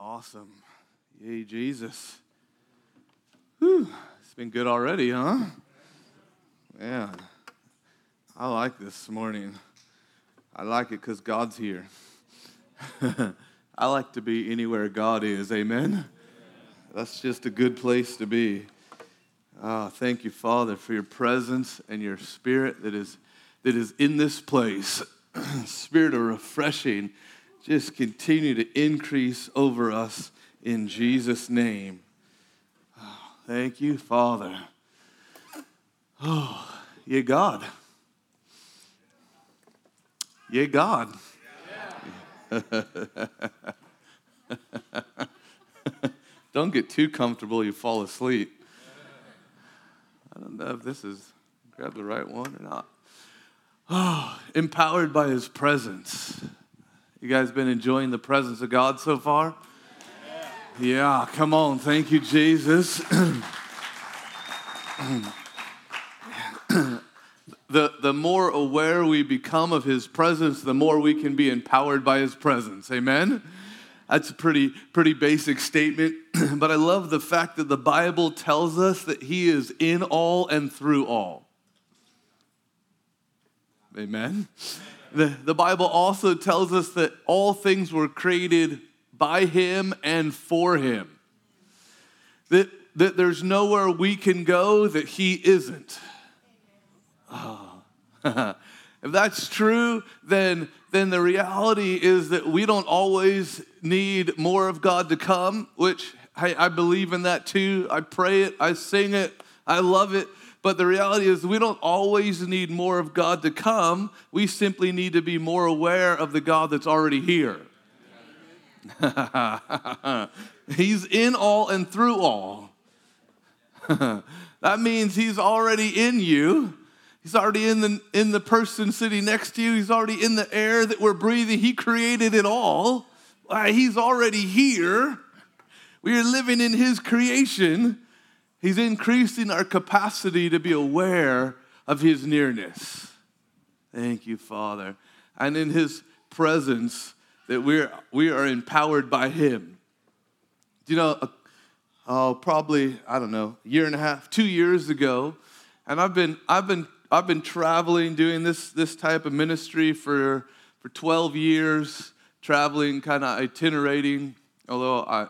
Awesome. Yay, Jesus. Whew. It's been good already, huh? Man, I like this morning. I like it because God's here. I like to be anywhere God is. Amen? That's just a good place to be. Oh, thank you, Father, for your presence and your spirit that is, that is in this place. spirit of refreshing just continue to increase over us in Jesus' name. Oh, thank you, Father. Oh, you God. You God. don't get too comfortable, you fall asleep. I don't know if this is grab the right one or not. Oh, empowered by his presence. You guys been enjoying the presence of God so far? Yeah, come on. Thank you, Jesus. the, the more aware we become of his presence, the more we can be empowered by his presence. Amen? That's a pretty, pretty basic statement, but I love the fact that the Bible tells us that he is in all and through all. Amen? The, the Bible also tells us that all things were created by Him and for Him. That, that there's nowhere we can go that He isn't. Oh. if that's true, then, then the reality is that we don't always need more of God to come, which I, I believe in that too. I pray it, I sing it, I love it. But the reality is, we don't always need more of God to come. We simply need to be more aware of the God that's already here. he's in all and through all. that means He's already in you. He's already in the, in the person sitting next to you. He's already in the air that we're breathing. He created it all. He's already here. We are living in His creation. He's increasing our capacity to be aware of His nearness. Thank you, Father. And in His presence, that we're, we are empowered by Him. You know, uh, probably, I don't know, a year and a half, two years ago, and I've been, I've been, I've been traveling, doing this, this type of ministry for, for 12 years, traveling, kind of itinerating, although I,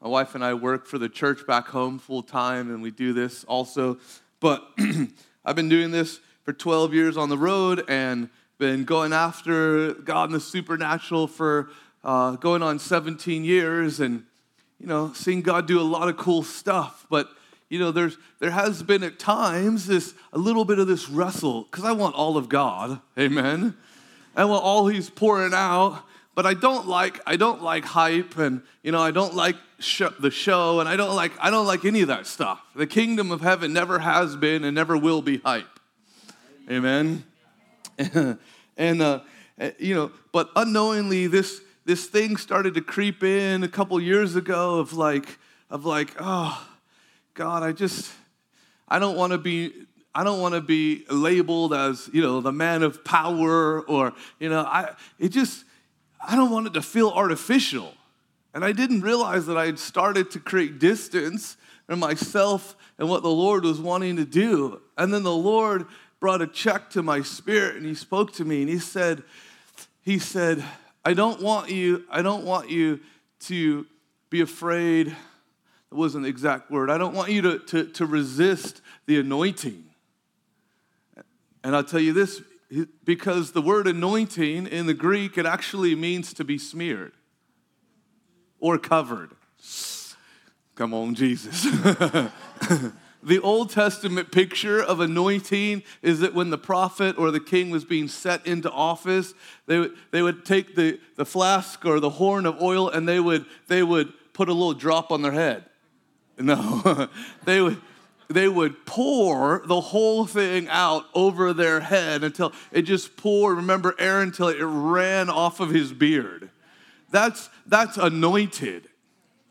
my wife and I work for the church back home full time, and we do this also. But I've been doing this for 12 years on the road and been going after God and the supernatural for uh, going on 17 years and, you know, seeing God do a lot of cool stuff. But, you know, there's, there has been at times this, a little bit of this wrestle because I want all of God. Amen. I want all He's pouring out but I don't like I don't like hype and you know I don't like the show and I don't like I don't like any of that stuff. The kingdom of heaven never has been and never will be hype. Amen. and uh, you know, but unknowingly this this thing started to creep in a couple years ago of like of like oh God I just I don't want to be I don't want to be labeled as you know the man of power or you know I it just I don't want it to feel artificial. And I didn't realize that I had started to create distance in myself and what the Lord was wanting to do. And then the Lord brought a check to my spirit and he spoke to me and he said, he said, I don't want you, I don't want you to be afraid. That wasn't the exact word. I don't want you to, to, to resist the anointing. And I'll tell you this because the word anointing in the Greek, it actually means to be smeared or covered. Come on, Jesus. the Old Testament picture of anointing is that when the prophet or the king was being set into office, they would, they would take the, the flask or the horn of oil and they would, they would put a little drop on their head. No, they would they would pour the whole thing out over their head until it just poured. Remember Aaron until it ran off of his beard. That's that's anointed.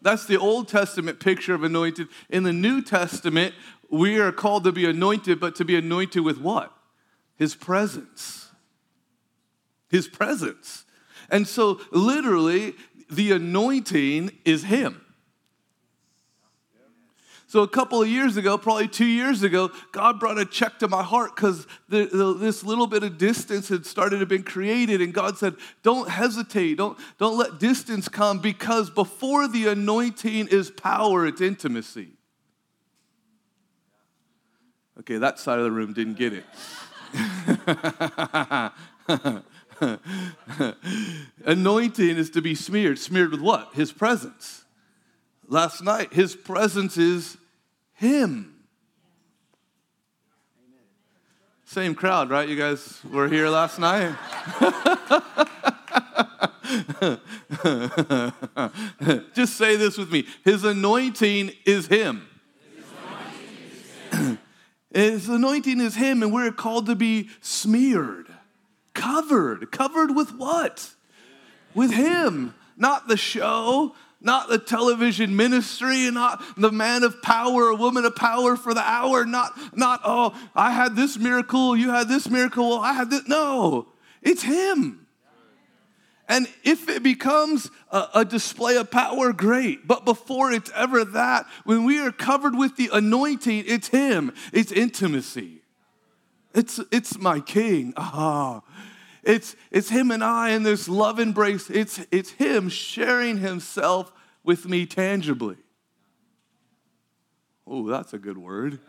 That's the Old Testament picture of anointed. In the New Testament, we are called to be anointed, but to be anointed with what? His presence. His presence. And so, literally, the anointing is Him. So, a couple of years ago, probably two years ago, God brought a check to my heart because this little bit of distance had started to be created. And God said, Don't hesitate, don't, don't let distance come because before the anointing is power, it's intimacy. Okay, that side of the room didn't get it. Anointing is to be smeared. Smeared with what? His presence. Last night, his presence is him. Same crowd, right? You guys were here last night? Just say this with me His anointing is Him. His anointing is Him, and we're called to be smeared, covered. Covered with what? With Him. Not the show, not the television ministry, and not the man of power, a woman of power for the hour, not, not, oh, I had this miracle, you had this miracle, well, I had this. No, it's Him. And if it becomes a, a, display of power, great. But before it's ever that, when we are covered with the anointing, it's Him, it's intimacy. It's, it's my King. Ah. It's, it's Him and I in this love embrace. It's, it's Him sharing Himself with me tangibly. Oh, that's a good word.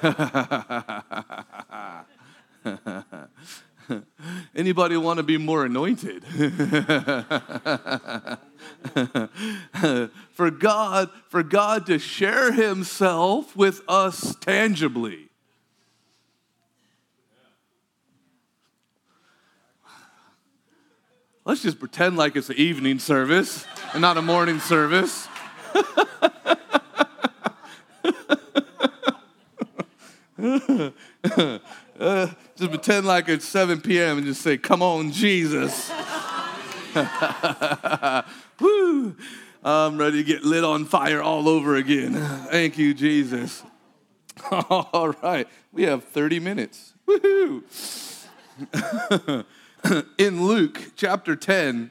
Anybody want to be more anointed? for God, for God to share himself with us tangibly. Let's just pretend like it's an evening service and not a morning service. Uh, just pretend like it's 7 p.m. and just say, Come on, Jesus. Woo! I'm ready to get lit on fire all over again. Thank you, Jesus. All right, we have 30 minutes. Woohoo! In Luke chapter 10,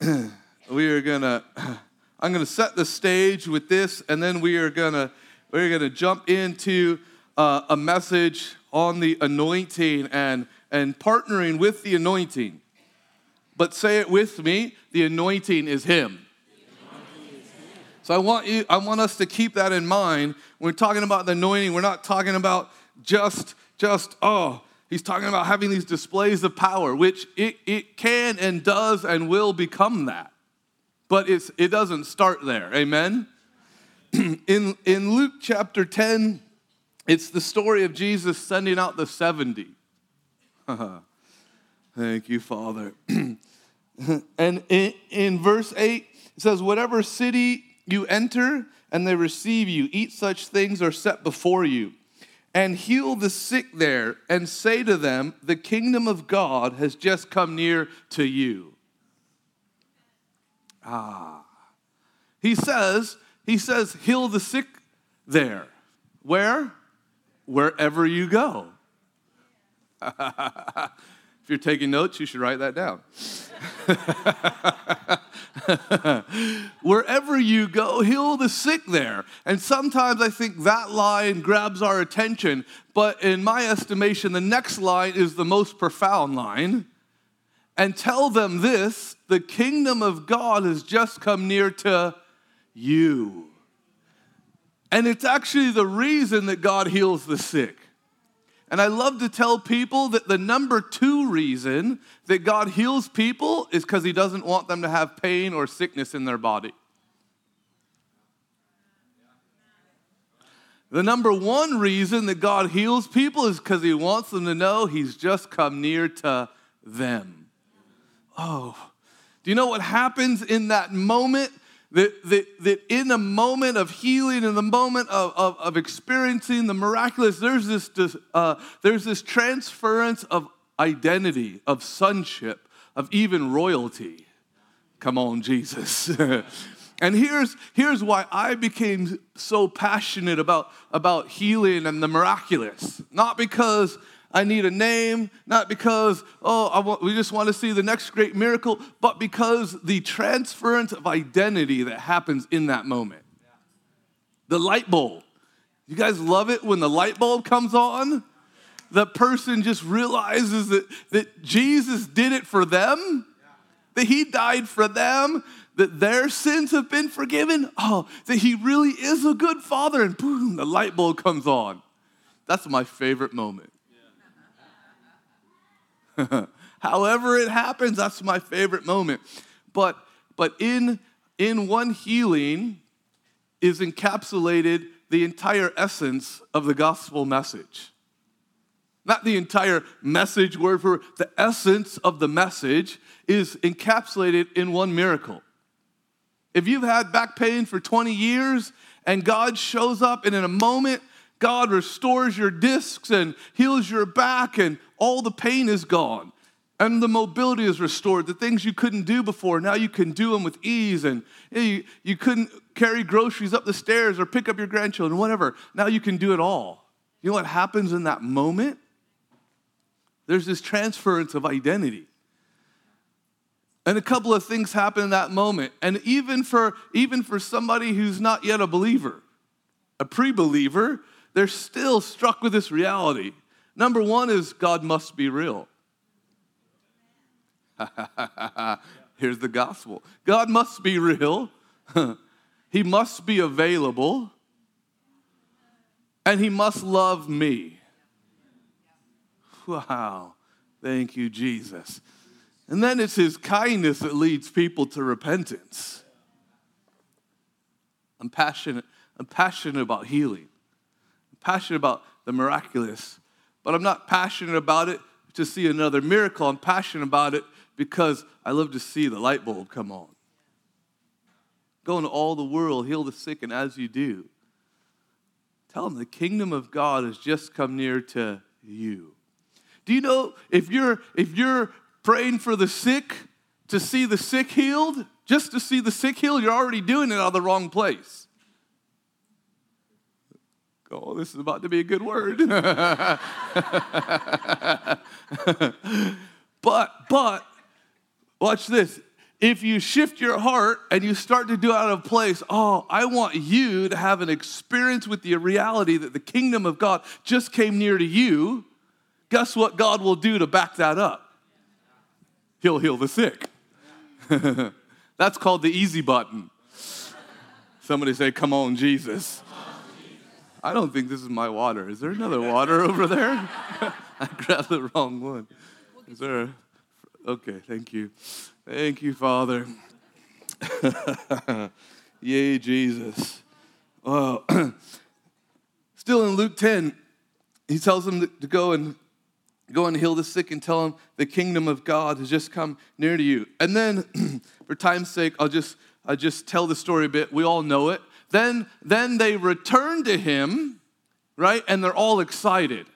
we are gonna, I'm gonna set the stage with this, and then we are gonna, we're gonna jump into uh, a message on the anointing and, and partnering with the anointing. But say it with me the anointing is Him. So I want you, I want us to keep that in mind. When we're talking about the anointing, we're not talking about just, just, oh, he's talking about having these displays of power, which it, it can and does and will become that. But it's, it doesn't start there. Amen? in, in Luke chapter 10, it's the story of Jesus sending out the 70. Thank you, Father. and in, in verse 8, it says, Whatever city you enter and they receive you, eat such things are set before you, and heal the sick there, and say to them, The kingdom of God has just come near to you. Ah. He says, he says, heal the sick there. Where? wherever you go. if you're taking notes, you should write that down. wherever you go, heal the sick there. And sometimes I think that line grabs our attention, but in my estimation, the next line is the most profound line. And tell them this the kingdom of God has just come near to you. And it's actually the reason that God heals the sick. And I love to tell people that the number two reason that God heals people is because He doesn't want them to have pain or sickness in their body. The number one reason that God heals people is because He wants them to know He's just come near to them. Oh, do you know what happens in that moment that, that, that in the moment of healing, in the moment of, of, of experiencing the miraculous, there's this, uh, there's this transference of identity, of sonship, of even royalty. Come on, Jesus. and here's, here's why I became so passionate about, about healing and the miraculous. Not because I need a name, not because, oh, want, we just want to see the next great miracle, but because the transference of identity that happens in that moment. The light bulb. You guys love it when the light bulb comes on? The person just realizes that, that Jesus did it for them, that he died for them, that their sins have been forgiven. Oh, that he really is a good father. And boom, the light bulb comes on. That's my favorite moment. However it happens, that's my favorite moment. But but in in one healing is encapsulated the entire essence of the gospel message. Not the entire message word for the essence of the message is encapsulated in one miracle. If you've had back pain for 20 years and God shows up and in a moment God restores your discs and heals your back and all the pain is gone and the mobility is restored. The things you couldn't do before, now you can do them with ease. And you, you couldn't carry groceries up the stairs or pick up your grandchildren, whatever. Now you can do it all. You know what happens in that moment? There's this transference of identity. And a couple of things happen in that moment. And even for, even for somebody who's not yet a believer, a pre believer, they're still struck with this reality. Number one is God must be real. Here's the gospel God must be real, He must be available, and He must love me. Wow. Thank you, Jesus. And then it's His kindness that leads people to repentance. I'm passionate. I'm passionate about healing. I'm passionate about the miraculous, but I'm not passionate about it to see another miracle. I'm passionate about it because I love to see the light bulb come on. Go into all the world, heal the sick, and as you do, tell them the kingdom of God has just come near to you. Do you know if you're if you're praying for the sick to see the sick healed, just to see the sick healed, you're already doing it out of the wrong place. Oh, this is about to be a good word. but but Watch this. If you shift your heart and you start to do out of place, oh, I want you to have an experience with the reality that the kingdom of God just came near to you, guess what God will do to back that up? He'll heal the sick. That's called the easy button. Somebody say, Come on, Jesus. I don't think this is my water. Is there another water over there? I grabbed the wrong one. Is there Okay, thank you. Thank you, Father. Yay, Jesus. Well, still in Luke 10, he tells them to go and go and heal the sick and tell them the kingdom of God has just come near to you. And then, for time's sake, I'll just I'll just tell the story a bit. We all know it. Then, then they return to him, right? And they're all excited.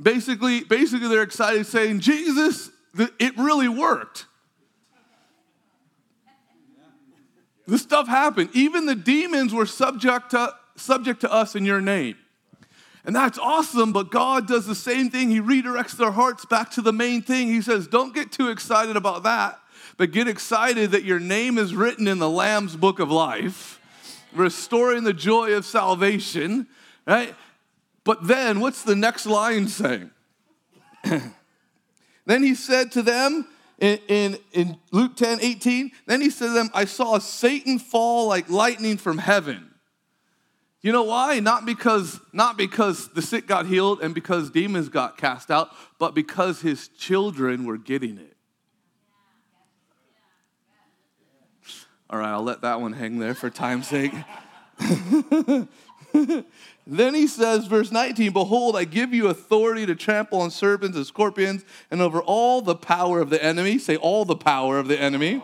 Basically, basically, they're excited, saying, Jesus, it really worked. This stuff happened. Even the demons were subject to, subject to us in your name. And that's awesome, but God does the same thing. He redirects their hearts back to the main thing. He says, Don't get too excited about that, but get excited that your name is written in the Lamb's book of life, restoring the joy of salvation, right? But then, what's the next line saying? Then he said to them in, in, in, Luke 10 18, then he said to them, I saw Satan fall like lightning from heaven. You know why? Not because, not because the sick got healed and because demons got cast out, but because his children were getting it. All right, I'll let that one hang there for time's sake. Then he says, verse 19, Behold, I give you authority to trample on serpents and scorpions and over all the power of the enemy. Say, all the power of the enemy.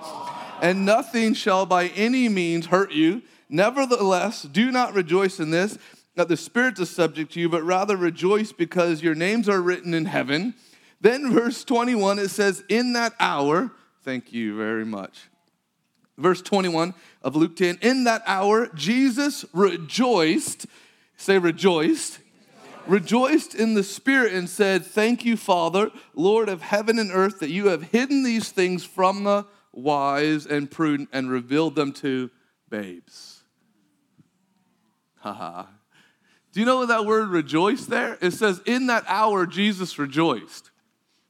And nothing shall by any means hurt you. Nevertheless, do not rejoice in this, that the Spirit is subject to you, but rather rejoice because your names are written in heaven. Then, verse 21, it says, In that hour, thank you very much. Verse 21 of Luke 10, in that hour, Jesus rejoiced Say rejoiced. rejoiced in the Spirit and said, Thank you, Father, Lord of heaven and earth, that you have hidden these things from the wise and prudent and revealed them to babes. Haha. Do you know what that word rejoice there? It says, In that hour, Jesus rejoiced.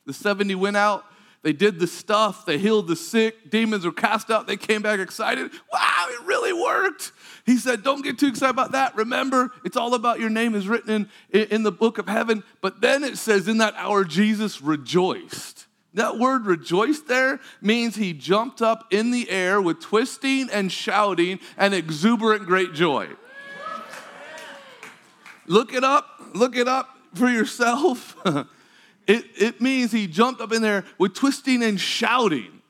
The 70 went out, they did the stuff, they healed the sick, demons were cast out, they came back excited. Wow, it really worked. He said, Don't get too excited about that. Remember, it's all about your name is written in, in the book of heaven. But then it says, In that hour, Jesus rejoiced. That word rejoice there means he jumped up in the air with twisting and shouting and exuberant great joy. Look it up, look it up for yourself. it, it means he jumped up in there with twisting and shouting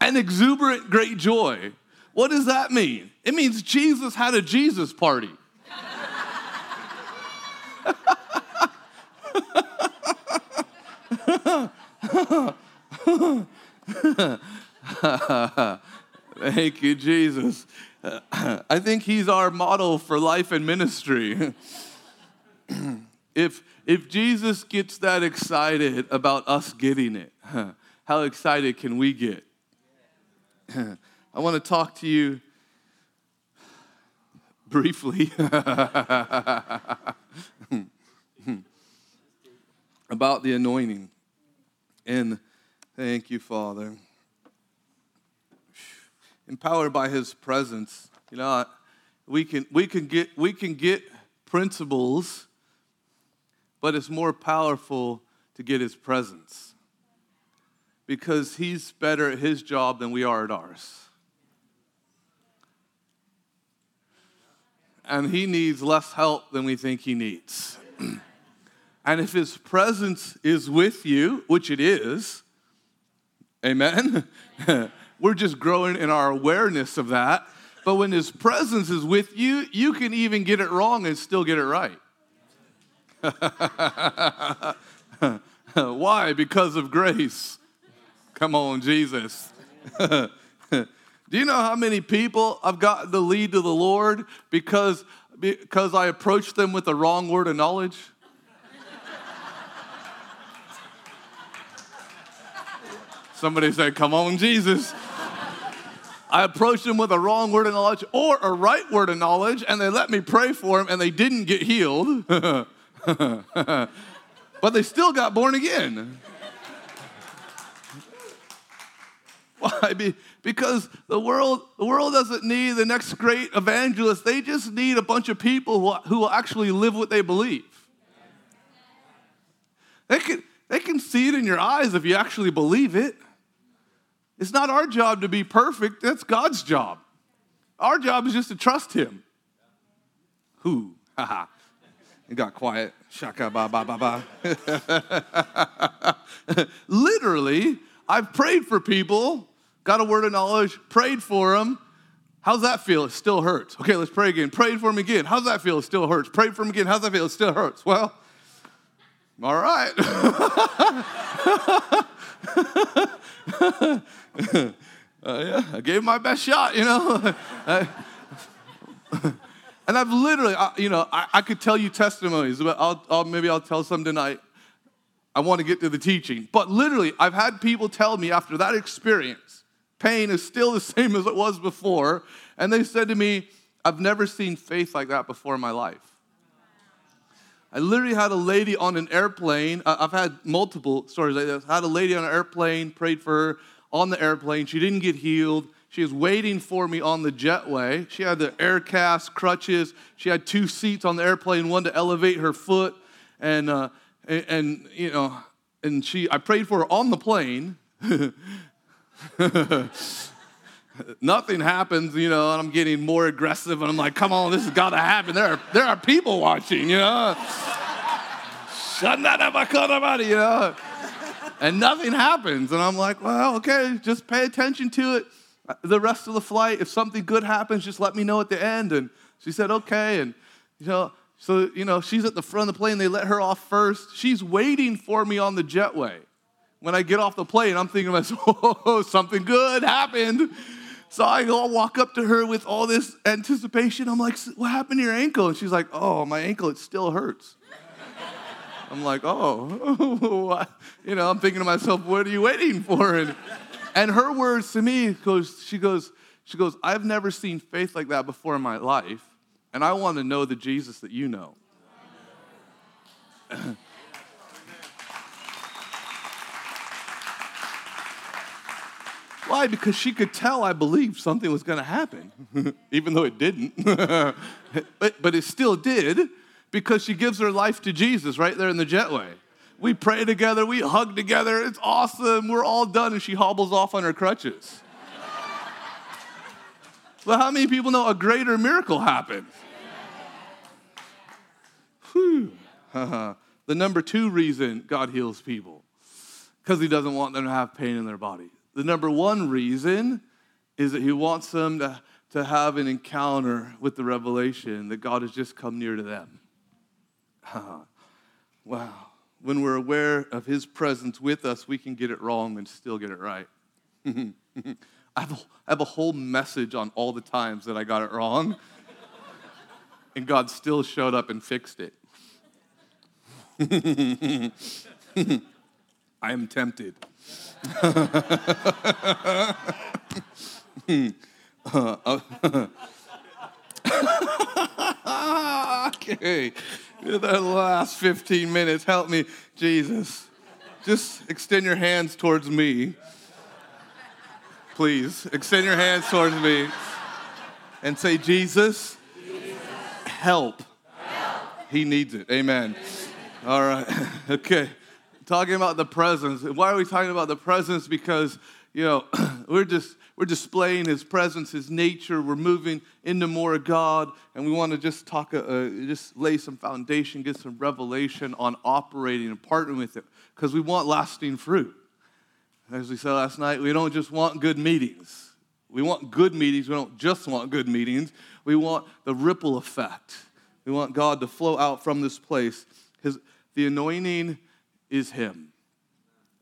and exuberant great joy. What does that mean? It means Jesus had a Jesus party. Thank you, Jesus. I think he's our model for life and ministry. if, if Jesus gets that excited about us getting it, how excited can we get? I want to talk to you briefly about the anointing. And thank you, Father. Empowered by his presence, you know, we can, we can, get, we can get principles, but it's more powerful to get his presence because he's better at his job than we are at ours. And he needs less help than we think he needs. And if his presence is with you, which it is, amen, we're just growing in our awareness of that. But when his presence is with you, you can even get it wrong and still get it right. Why? Because of grace. Come on, Jesus. Do you know how many people I've gotten to lead to the Lord because, because I approached them with the wrong word of knowledge? Somebody said, Come on, Jesus. I approached them with a wrong word of knowledge or a right word of knowledge, and they let me pray for them, and they didn't get healed. but they still got born again. Why? Because the world, the world doesn't need the next great evangelist. They just need a bunch of people who, who will actually live what they believe. They can, they can see it in your eyes if you actually believe it. It's not our job to be perfect, that's God's job. Our job is just to trust Him. Who? Haha. It got quiet. Shaka ba ba ba ba. Literally, I've prayed for people, got a word of knowledge, prayed for them. How's that feel? It still hurts. Okay, let's pray again. Prayed for him again. How's that feel? It still hurts. Prayed for him again. How's that feel? It still hurts. Well, all right. uh, yeah, I gave my best shot, you know. and I've literally, I, you know, I, I, could tell you testimonies, but I'll, I'll, maybe I'll tell some tonight. I want to get to the teaching. But literally, I've had people tell me after that experience, pain is still the same as it was before. And they said to me, I've never seen faith like that before in my life. I literally had a lady on an airplane. I've had multiple stories like this. I had a lady on an airplane, prayed for her on the airplane. She didn't get healed. She was waiting for me on the jetway. She had the air cast crutches. She had two seats on the airplane, one to elevate her foot, and uh, and, and you know, and she. I prayed for her on the plane. Nothing happens, you know, and I'm getting more aggressive, and I'm like, "Come on, this has got to happen." There are there are people watching, you know. You know and nothing happens. And I'm like, well, okay, just pay attention to it. The rest of the flight, if something good happens, just let me know at the end. And she said, okay. And, you know, so, you know, she's at the front of the plane. They let her off first. She's waiting for me on the jetway. When I get off the plane, I'm thinking to myself, oh, something good happened. So I go, walk up to her with all this anticipation. I'm like, what happened to your ankle? And she's like, oh, my ankle, it still hurts. I'm like, oh, you know, I'm thinking to myself, what are you waiting for? And, and her words to me goes, she goes, she goes, I've never seen faith like that before in my life, and I want to know the Jesus that you know. Why? Because she could tell I believed something was going to happen, even though it didn't. but, but it still did because she gives her life to Jesus right there in the jetway. We pray together, we hug together, it's awesome, we're all done, and she hobbles off on her crutches. but how many people know a greater miracle happened? Whew. the number two reason God heals people, because He doesn't want them to have pain in their body. The number one reason is that he wants them to, to have an encounter with the revelation that God has just come near to them. wow. When we're aware of his presence with us, we can get it wrong and still get it right. I, have a, I have a whole message on all the times that I got it wrong, and God still showed up and fixed it. I am tempted. Uh, uh, Ah, okay, the last 15 minutes, help me, Jesus. Just extend your hands towards me. Please, extend your hands towards me and say, Jesus, help. He needs it. Amen. All right. Okay talking about the presence. Why are we talking about the presence? Because, you know, we're just we're displaying his presence, his nature. We're moving into more of God, and we want to just talk, uh, uh, just lay some foundation, get some revelation on operating and partnering with it, because we want lasting fruit. As we said last night, we don't just want good meetings. We want good meetings. We don't just want good meetings. We want the ripple effect. We want God to flow out from this place. His, the anointing is Him.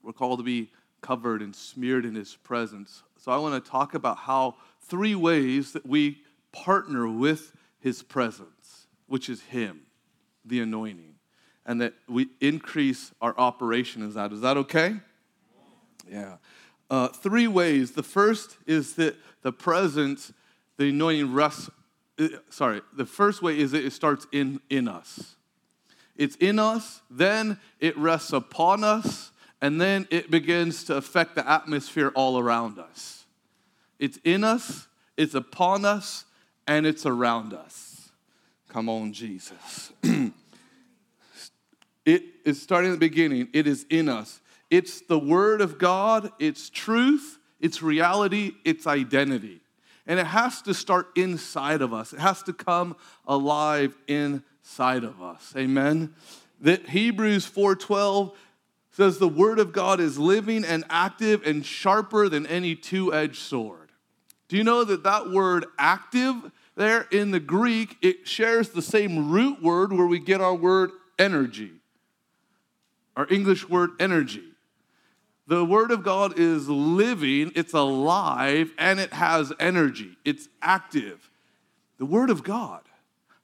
We're called to be covered and smeared in His presence. So I want to talk about how three ways that we partner with His presence, which is Him, the anointing, and that we increase our operation as that. Is that okay? Yeah. Uh, three ways. The first is that the presence, the anointing rests. Uh, sorry, the first way is that it starts in in us. It's in us, then it rests upon us, and then it begins to affect the atmosphere all around us. It's in us, it's upon us, and it's around us. Come on, Jesus. it is starting at the beginning, it is in us. It's the Word of God, it's truth, it's reality, it's identity. And it has to start inside of us. It has to come alive inside of us. Amen. That Hebrews 4:12 says the word of God is living and active and sharper than any two-edged sword. Do you know that that word active there in the Greek it shares the same root word where we get our word energy. Our English word energy. The Word of God is living, it's alive, and it has energy. It's active. The Word of God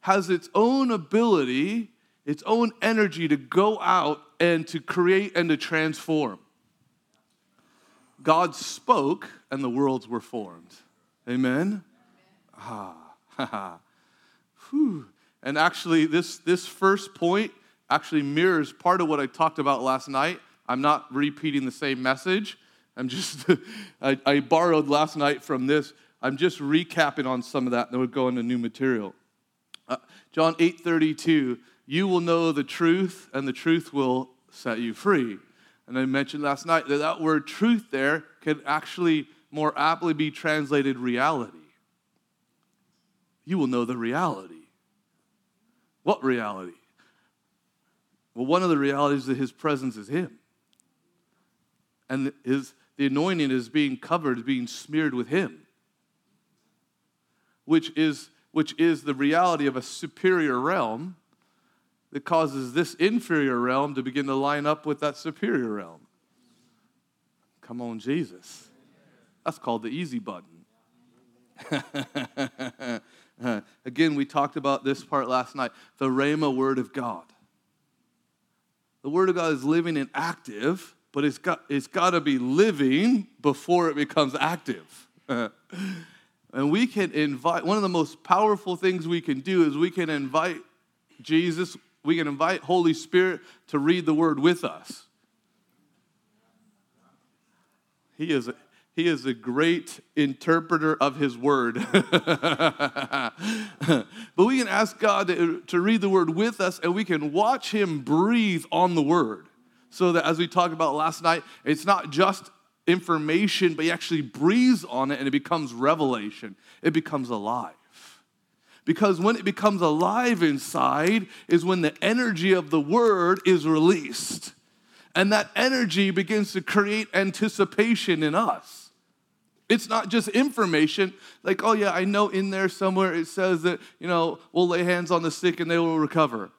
has its own ability, its own energy to go out and to create and to transform. God spoke and the worlds were formed. Amen? Ah, ha, ha. And actually, this, this first point actually mirrors part of what I talked about last night. I'm not repeating the same message. I'm just, I, I borrowed last night from this. I'm just recapping on some of that, and then we'll go into new material. Uh, John 8 32, you will know the truth, and the truth will set you free. And I mentioned last night that that word truth there can actually more aptly be translated reality. You will know the reality. What reality? Well, one of the realities that his presence is him. And his, the anointing is being covered, is being smeared with him, which is which is the reality of a superior realm that causes this inferior realm to begin to line up with that superior realm. Come on, Jesus. That's called the easy button. Again, we talked about this part last night the Rhema word of God. The word of God is living and active, but it's got, it's got to be living before it becomes active. and we can invite, one of the most powerful things we can do is we can invite Jesus, we can invite Holy Spirit to read the word with us. He is, he is a great interpreter of his word. but we can ask God to, to read the word with us and we can watch him breathe on the word. So that as we talked about last night, it's not just information, but he actually breathes on it and it becomes revelation. It becomes alive. Because when it becomes alive inside is when the energy of the word is released. And that energy begins to create anticipation in us. It's not just information, like, oh yeah, I know in there somewhere it says that, you know, we'll lay hands on the sick and they will recover.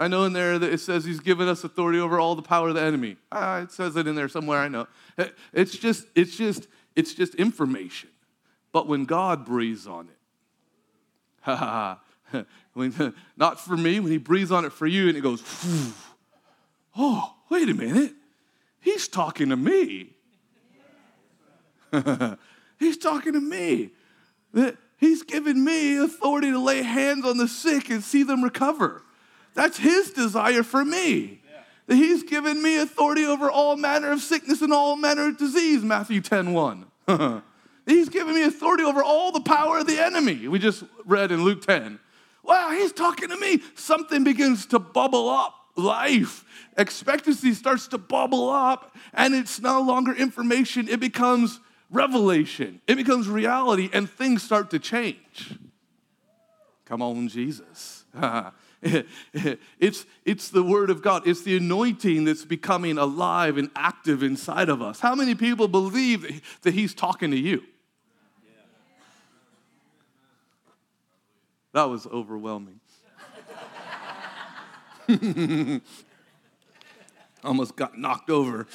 I know in there that it says he's given us authority over all the power of the enemy. Ah, it says it in there somewhere, I know. It's just, it's just, it's just information. But when God breathes on it, ha ha ha, not for me, when he breathes on it for you and it goes, oh, wait a minute, he's talking to me. He's talking to me. He's given me authority to lay hands on the sick and see them recover. That's his desire for me. That he's given me authority over all manner of sickness and all manner of disease, Matthew 10 1. he's given me authority over all the power of the enemy. We just read in Luke 10. Wow, he's talking to me. Something begins to bubble up. Life, expectancy starts to bubble up, and it's no longer information, it becomes revelation. It becomes reality and things start to change. Come on, Jesus. it's, it's the Word of God. It's the anointing that's becoming alive and active inside of us. How many people believe that He's talking to you? That was overwhelming. Almost got knocked over.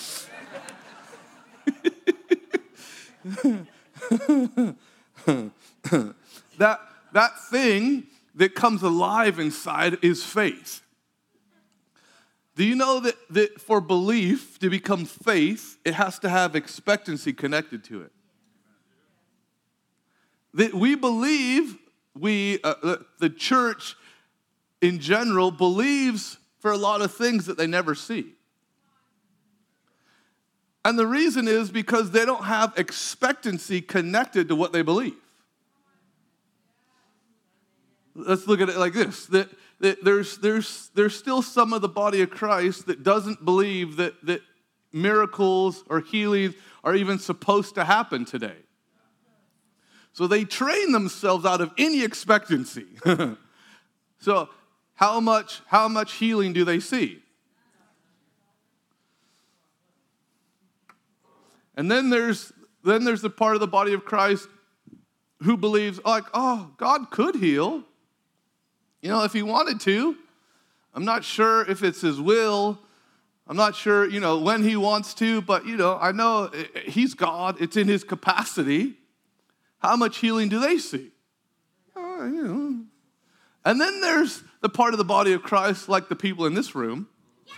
that, that thing that comes alive inside is faith. Do you know that, that for belief to become faith, it has to have expectancy connected to it? That we believe, we, uh, the church in general, believes for a lot of things that they never see. And the reason is because they don't have expectancy connected to what they believe. Let's look at it like this that, that there's, there's, there's still some of the body of Christ that doesn't believe that, that miracles or healings are even supposed to happen today. So they train themselves out of any expectancy. so, how much, how much healing do they see? And then there's then there's the part of the body of Christ who believes like, oh, God could heal. You know, if he wanted to. I'm not sure if it's his will. I'm not sure, you know, when he wants to, but you know, I know eh, eh, he's God. It's in his capacity. How much healing do they see? Uh, you know. And then there's the part of the body of Christ, like the people in this room.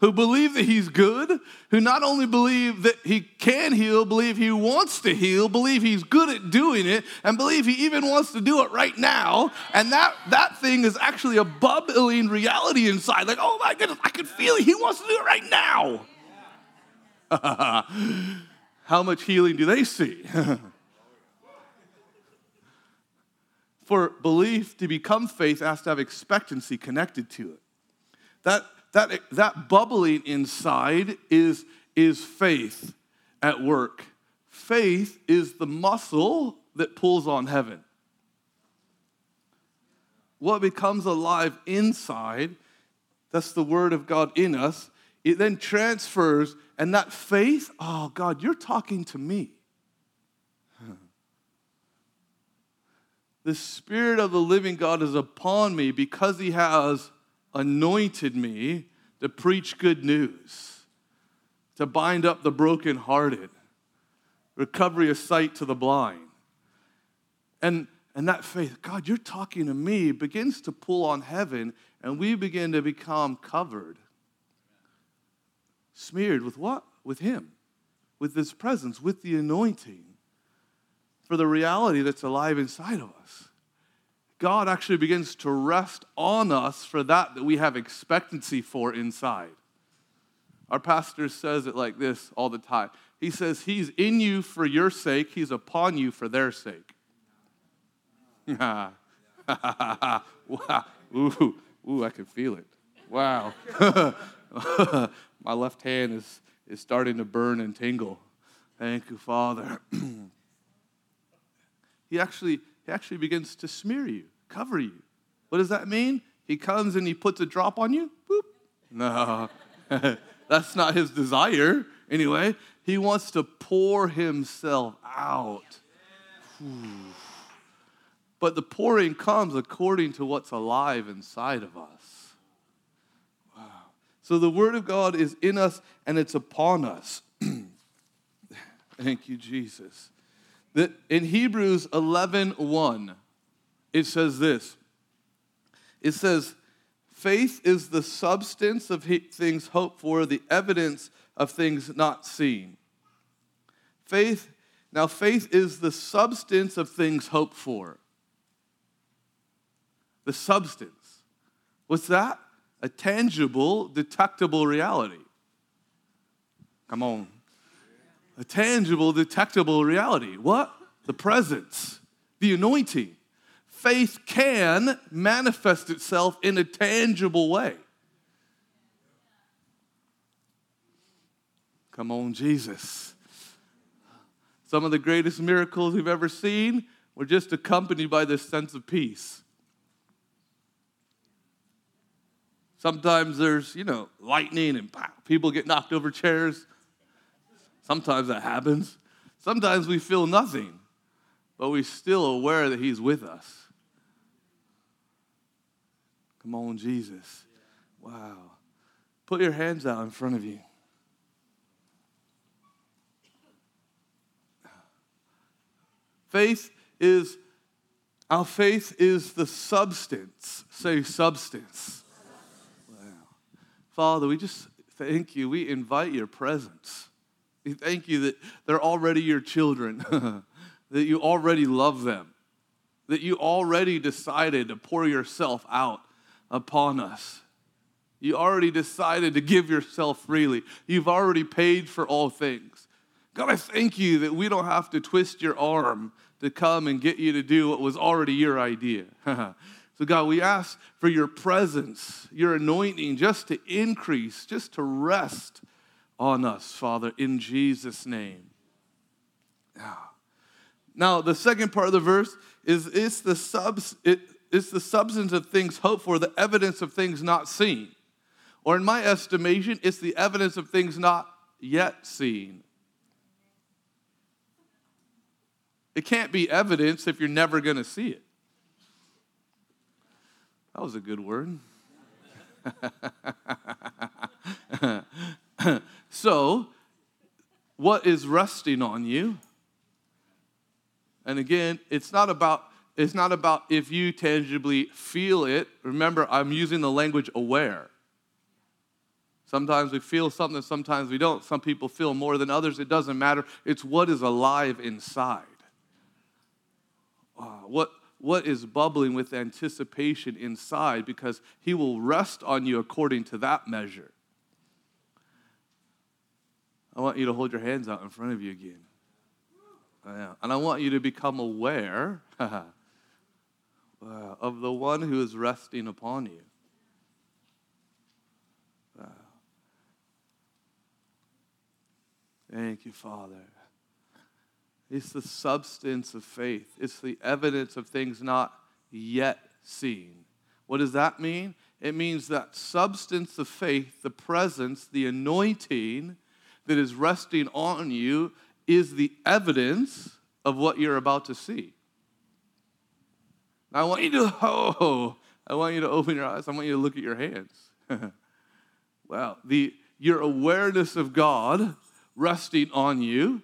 who believe that he's good, who not only believe that he can heal, believe he wants to heal, believe he's good at doing it, and believe he even wants to do it right now. And that, that thing is actually a bubbling reality inside. Like, oh my goodness, I can feel it. He wants to do it right now. How much healing do they see? For belief to become faith has to have expectancy connected to it. That that, that bubbling inside is, is faith at work. Faith is the muscle that pulls on heaven. What becomes alive inside, that's the word of God in us, it then transfers, and that faith, oh God, you're talking to me. The Spirit of the living God is upon me because He has anointed me to preach good news. to bind up the brokenhearted, recovery of sight to the blind. And, and that faith, God, you're talking to me, begins to pull on heaven, and we begin to become covered. Smeared with what? With Him, with His presence, with the anointing for the reality that's alive inside of us. God actually begins to rest on us for that that we have expectancy for inside. Our pastor says it like this all the time. He says, He's in you for your sake, He's upon you for their sake. wow. Ooh, ooh, I can feel it. Wow. My left hand is, is starting to burn and tingle. Thank you, Father. he actually he actually begins to smear you, cover you. What does that mean? He comes and he puts a drop on you? Boop. No. That's not his desire anyway. He wants to pour himself out. But the pouring comes according to what's alive inside of us. So the Word of God is in us and it's upon us. Thank you, Jesus. In Hebrews 11 1, it says this. It says, Faith is the substance of things hoped for, the evidence of things not seen. Faith, now faith is the substance of things hoped for. The substance. What's that? A tangible, detectable reality. Come on. A tangible, detectable reality. What? The presence, the anointing. Faith can manifest itself in a tangible way. Come on, Jesus. Some of the greatest miracles we've ever seen were just accompanied by this sense of peace. Sometimes there's, you know, lightning and people get knocked over chairs. Sometimes that happens. Sometimes we feel nothing, but we're still aware that He's with us. Come on, Jesus. Wow. Put your hands out in front of you. Faith is, our faith is the substance. Say substance. Father, we just thank you. We invite your presence. We thank you that they're already your children, that you already love them, that you already decided to pour yourself out upon us. You already decided to give yourself freely. You've already paid for all things. God, I thank you that we don't have to twist your arm to come and get you to do what was already your idea. so, God, we ask for your presence, your anointing just to increase, just to rest on us, Father, in Jesus' name. Now, the second part of the verse is it's the subs, it, it's the substance of things hoped for, the evidence of things not seen. Or in my estimation, it's the evidence of things not yet seen. It can't be evidence if you're never going to see it. That was a good word. so, what is resting on you? And again, it's not about it's not about if you tangibly feel it. Remember, I'm using the language aware. Sometimes we feel something, sometimes we don't. Some people feel more than others. It doesn't matter. It's what is alive inside. Uh, what, what is bubbling with anticipation inside because He will rest on you according to that measure. I want you to hold your hands out in front of you again. And I want you to become aware of the one who is resting upon you. Thank you, Father. It's the substance of faith, it's the evidence of things not yet seen. What does that mean? It means that substance of faith, the presence, the anointing, that is resting on you is the evidence of what you're about to see. I want you to, oh, I want you to open your eyes. I want you to look at your hands. well, the, your awareness of God resting on you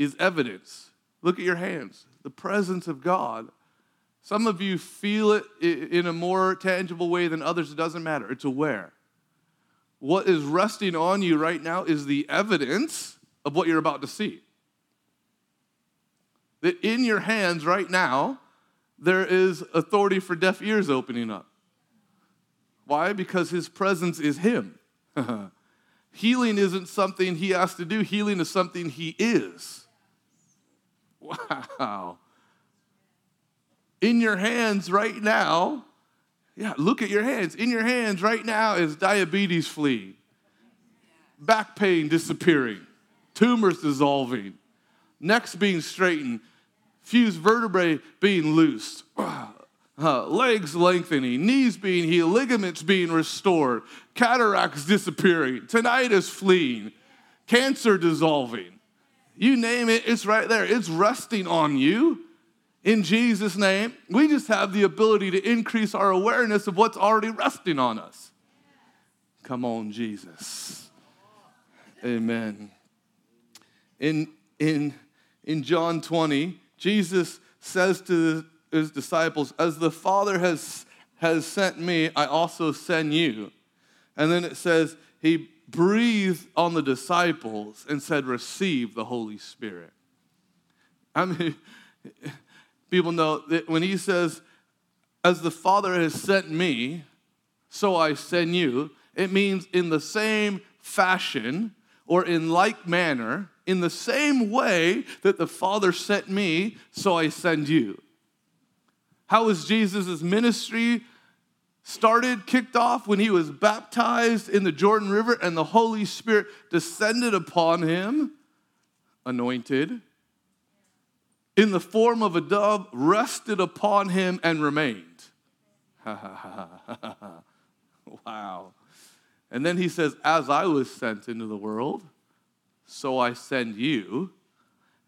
is evidence. Look at your hands, the presence of God. Some of you feel it in a more tangible way than others. It doesn't matter, it's aware. What is resting on you right now is the evidence of what you're about to see. That in your hands right now, there is authority for deaf ears opening up. Why? Because his presence is him. healing isn't something he has to do, healing is something he is. Wow. In your hands right now, yeah, look at your hands. In your hands right now is diabetes fleeing, back pain disappearing, tumors dissolving, necks being straightened, fused vertebrae being loosed. uh, legs lengthening, knees being healed, ligaments being restored, cataracts disappearing, tinnitus fleeing, cancer dissolving. You name it, it's right there. It's resting on you in Jesus' name. We just have the ability to increase our awareness of what's already resting on us. Come on, Jesus. Amen. In, in, in John 20, Jesus says to his disciples, As the Father has, has sent me, I also send you. And then it says, He breathed on the disciples and said, Receive the Holy Spirit. I mean, people know that when he says, As the Father has sent me, so I send you, it means in the same fashion or in like manner, in the same way that the Father sent me, so I send you. How was Jesus' ministry started, kicked off when he was baptized in the Jordan River and the Holy Spirit descended upon him, anointed, in the form of a dove, rested upon him and remained. wow. And then he says, As I was sent into the world, so I send you.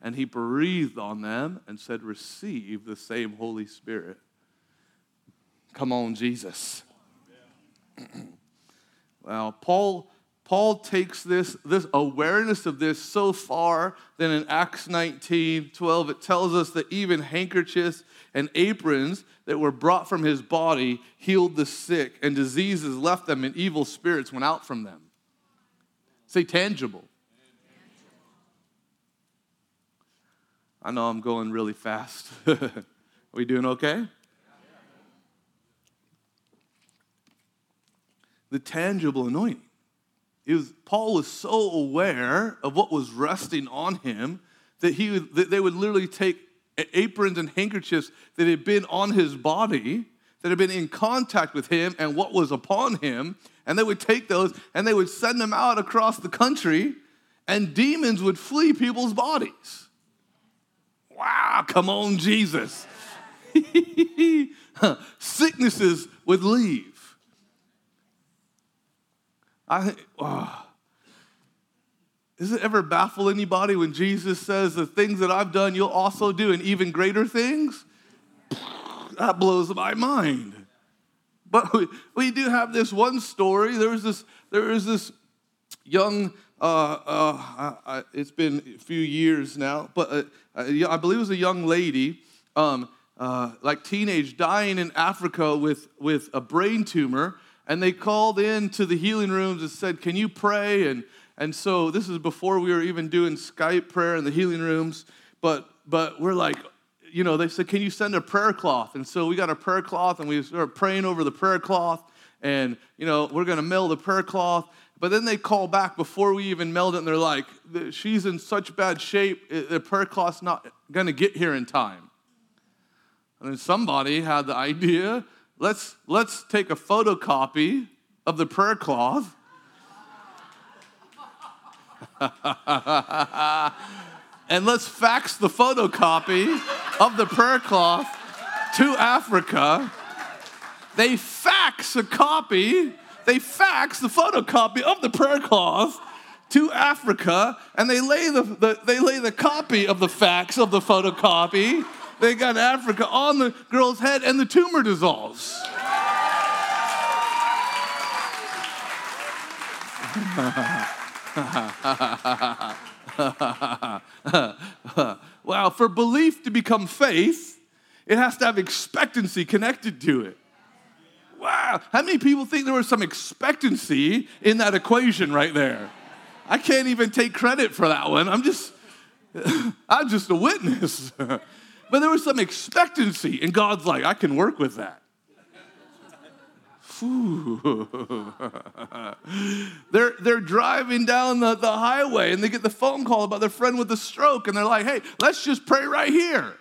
And he breathed on them and said, Receive the same Holy Spirit. Come on, Jesus. well, Paul. Paul takes this, this awareness of this so far that in Acts 19 12, it tells us that even handkerchiefs and aprons that were brought from his body healed the sick, and diseases left them, and evil spirits went out from them. Say tangible. I know I'm going really fast. Are we doing okay? The tangible anointing. Was, Paul was so aware of what was resting on him that, he would, that they would literally take aprons and handkerchiefs that had been on his body, that had been in contact with him and what was upon him, and they would take those and they would send them out across the country, and demons would flee people's bodies. Wow, come on, Jesus. Sicknesses would leave. I oh. Does it ever baffle anybody when Jesus says, The things that I've done, you'll also do, and even greater things? That blows my mind. But we, we do have this one story. There was this, there was this young uh, uh, uh, it's been a few years now, but uh, uh, I believe it was a young lady, um, uh, like teenage, dying in Africa with, with a brain tumor. And they called in to the healing rooms and said, Can you pray? And, and so this is before we were even doing Skype prayer in the healing rooms. But, but we're like, you know, they said, Can you send a prayer cloth? And so we got a prayer cloth and we started praying over the prayer cloth. And, you know, we're going to mail the prayer cloth. But then they call back before we even meld it, and they're like, she's in such bad shape, the prayer cloth's not going to get here in time. And then somebody had the idea let's, let's take a photocopy of the prayer cloth. and let's fax the photocopy of the prayer cloth to Africa. They fax a copy they fax the photocopy of the prayer cloth to Africa and they lay the, the, they lay the copy of the fax of the photocopy. They got Africa on the girl's head and the tumor dissolves. well, for belief to become faith, it has to have expectancy connected to it. Wow. How many people think there was some expectancy in that equation right there? I can't even take credit for that one. I'm just I'm just a witness. but there was some expectancy, and God's like, I can work with that. they're, they're driving down the, the highway and they get the phone call about their friend with a stroke, and they're like, hey, let's just pray right here.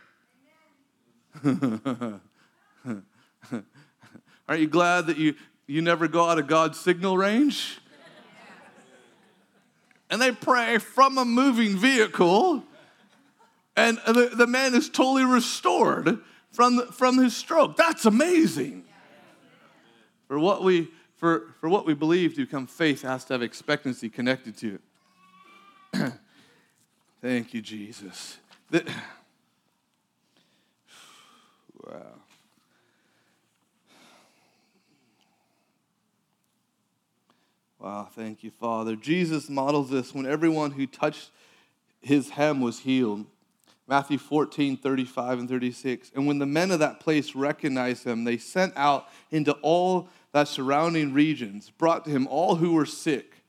Aren't you glad that you, you never go out of God's signal range? and they pray from a moving vehicle, and the, the man is totally restored from, from his stroke. That's amazing. For what we for, for what we believe to become faith has to have expectancy connected to it. Thank you, Jesus. The, wow. Wow, thank you, Father. Jesus models this when everyone who touched his hem was healed. Matthew 14, 35 and 36. And when the men of that place recognized him, they sent out into all that surrounding regions, brought to him all who were sick,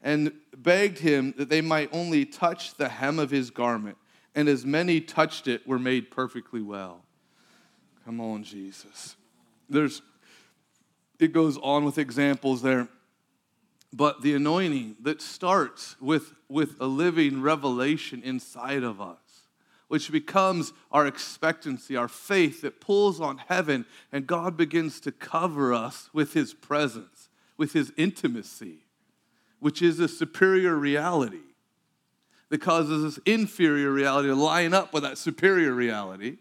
and begged him that they might only touch the hem of his garment. And as many touched it were made perfectly well. Come on, Jesus. There's it goes on with examples there but the anointing that starts with, with a living revelation inside of us, which becomes our expectancy, our faith that pulls on heaven, and God begins to cover us with His presence, with His intimacy, which is a superior reality that causes this inferior reality to line up with that superior reality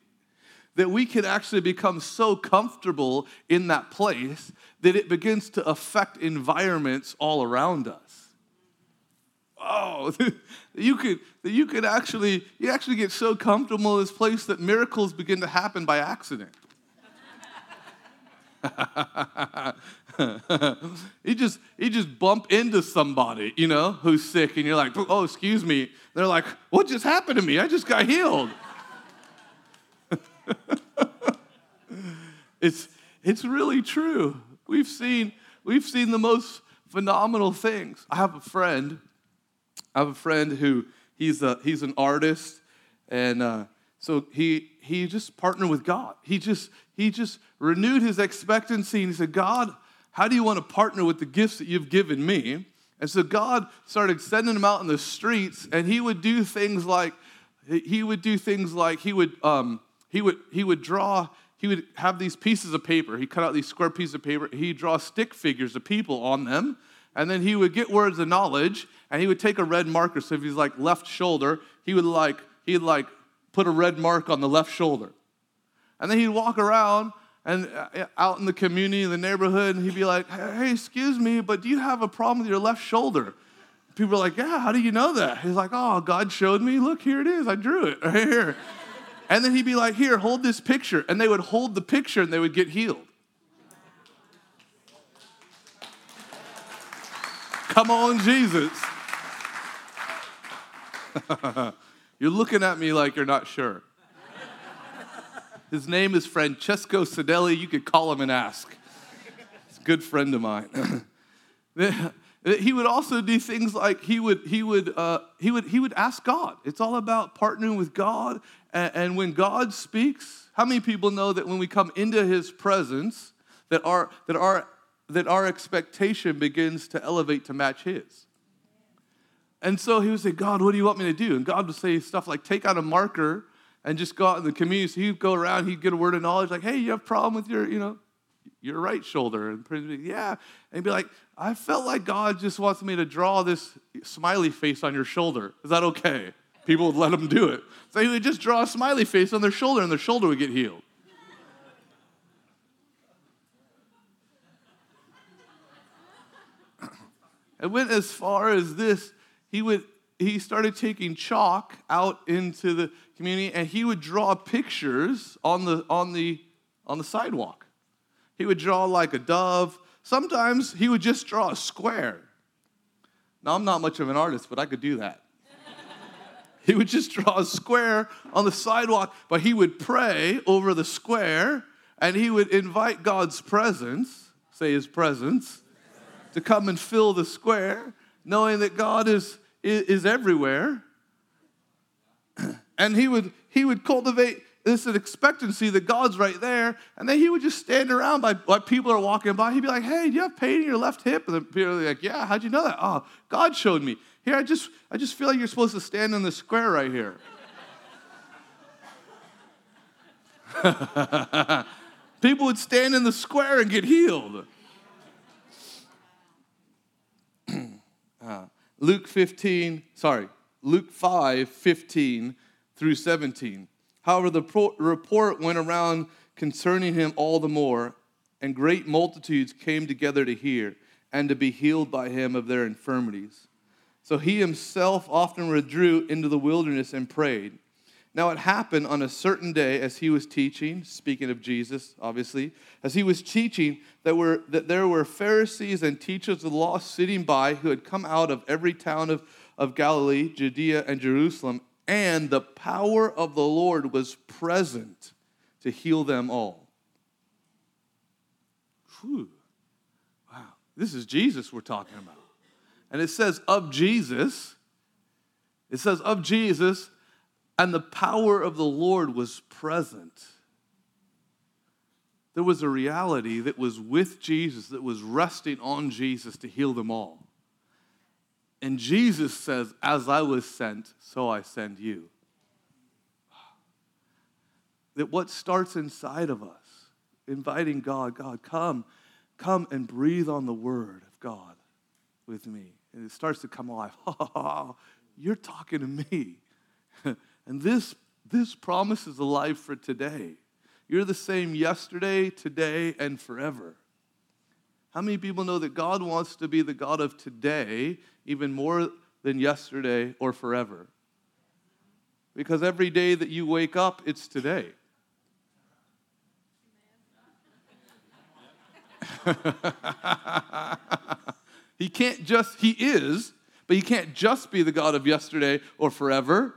that we can actually become so comfortable in that place that it begins to affect environments all around us. Oh, you could you could actually you actually get so comfortable in this place that miracles begin to happen by accident. you just you just bump into somebody, you know, who's sick, and you're like, oh, excuse me. They're like, what just happened to me? I just got healed. it's, it's really true. We've seen, we've seen the most phenomenal things. I have a friend, I have a friend who he's, a, he's an artist, and uh, so he, he just partnered with God. He just, he just renewed his expectancy and he said, God, how do you want to partner with the gifts that you've given me? And so God started sending him out in the streets, and he would do things like, he would do things like, he would, um, he would, he would draw, he would have these pieces of paper. He cut out these square pieces of paper. He'd draw stick figures of people on them. And then he would get words of knowledge and he would take a red marker. So if he's like left shoulder, he would like, he'd like put a red mark on the left shoulder. And then he'd walk around and uh, out in the community, in the neighborhood, and he'd be like, hey, excuse me, but do you have a problem with your left shoulder? People are like, yeah, how do you know that? He's like, oh, God showed me. Look, here it is. I drew it right here. And then he'd be like, Here, hold this picture. And they would hold the picture and they would get healed. Come on, Jesus. you're looking at me like you're not sure. His name is Francesco Sedelli. You could call him and ask. He's a good friend of mine. he would also do things like he would he would uh, he would he would ask God. It's all about partnering with God and, and when God speaks, how many people know that when we come into his presence, that our, that our, that our expectation begins to elevate to match his? And so he would say, God, what do you want me to do? And God would say stuff like, take out a marker and just go out in the community. So he'd go around, he'd get a word of knowledge, like, hey, you have a problem with your, you know, your right shoulder. And yeah. And he'd be like, I felt like God just wants me to draw this smiley face on your shoulder. Is that okay? people would let him do it. So he would just draw a smiley face on their shoulder and their shoulder would get healed. It went as far as this. He would he started taking chalk out into the community and he would draw pictures on the on the on the sidewalk. He would draw like a dove. Sometimes he would just draw a square Now, I'm not much of an artist, but I could do that. he would just draw a square on the sidewalk, but he would pray over the square and he would invite God's presence, say his presence, to come and fill the square, knowing that God is, is, is everywhere. and he would, he would cultivate this expectancy that God's right there. And then he would just stand around by like people are walking by. He'd be like, hey, do you have pain in your left hip? And people are like, yeah, how'd you know that? Oh, God showed me. Here, I just, I just feel like you're supposed to stand in the square right here. people would stand in the square and get healed. Uh, Luke 15, sorry, Luke 5, 15 through 17. However, the report went around concerning him all the more, and great multitudes came together to hear and to be healed by him of their infirmities. So he himself often withdrew into the wilderness and prayed. Now it happened on a certain day as he was teaching, speaking of Jesus, obviously, as he was teaching, that, were, that there were Pharisees and teachers of the law sitting by who had come out of every town of, of Galilee, Judea, and Jerusalem, and the power of the Lord was present to heal them all. Whew. Wow, this is Jesus we're talking about. And it says, of Jesus, it says, of Jesus, and the power of the Lord was present. There was a reality that was with Jesus, that was resting on Jesus to heal them all. And Jesus says, As I was sent, so I send you. That what starts inside of us, inviting God, God, come, come and breathe on the word of God with me. And it starts to come alive. Oh, you're talking to me. and this, this promise is alive for today. You're the same yesterday, today, and forever. How many people know that God wants to be the God of today even more than yesterday or forever? Because every day that you wake up, it's today. he can't just, he is, but he can't just be the God of yesterday or forever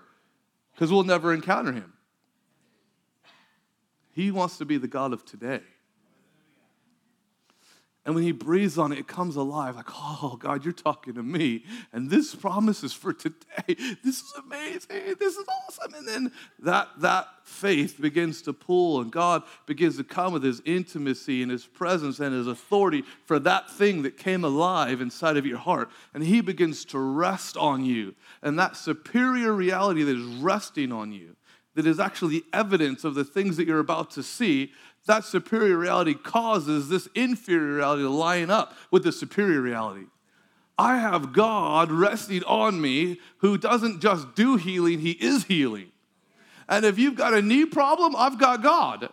because we'll never encounter him. He wants to be the God of today. And when he breathes on it, it comes alive. Like, oh, God, you're talking to me. And this promise is for today. This is amazing. This is awesome. And then that, that faith begins to pull, and God begins to come with his intimacy and his presence and his authority for that thing that came alive inside of your heart. And he begins to rest on you. And that superior reality that is resting on you, that is actually evidence of the things that you're about to see, that superior reality causes this inferior reality to line up with the superior reality. I have God resting on me who doesn't just do healing, He is healing. And if you've got a knee problem, I've got God.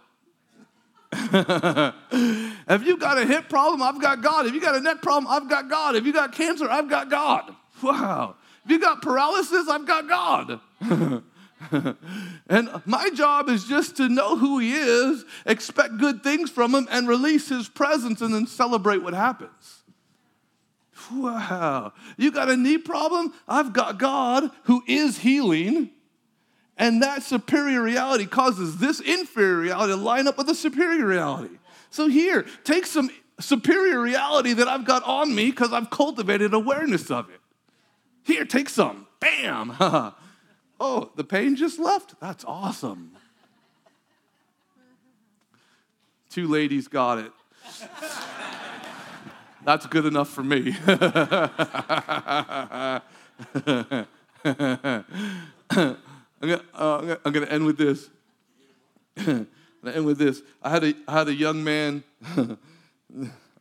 if you've got a hip problem, I've got God. If you got a neck problem, I've got God. If you got cancer, I've got God. Wow. If you got paralysis, I've got God. and my job is just to know who He is, expect good things from Him, and release His presence and then celebrate what happens. Wow. You got a knee problem? I've got God who is healing. And that superior reality causes this inferior reality to line up with the superior reality. So, here, take some superior reality that I've got on me because I've cultivated awareness of it. Here, take some. Bam. Oh, the pain just left? That's awesome. Two ladies got it. That's good enough for me. I'm gonna, uh, gonna end with this. I'm gonna end with this. I had a, I had a young man.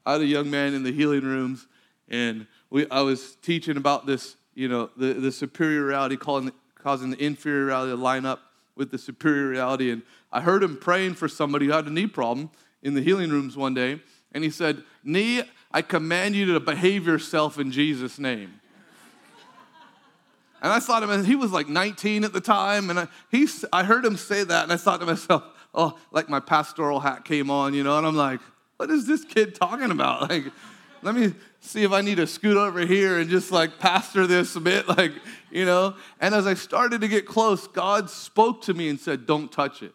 I had a young man in the healing rooms, and we, I was teaching about this, you know, the, the superior reality, calling causing the inferior reality to line up with the superior reality. And I heard him praying for somebody who had a knee problem in the healing rooms one day. And he said, Knee, I command you to behave yourself in Jesus' name. And I thought of him, he was like 19 at the time, and I, he, I heard him say that, and I thought to myself, oh, like my pastoral hat came on, you know, and I'm like, what is this kid talking about? Like, let me see if I need to scoot over here and just like pastor this a bit, like, you know. And as I started to get close, God spoke to me and said, Don't touch it.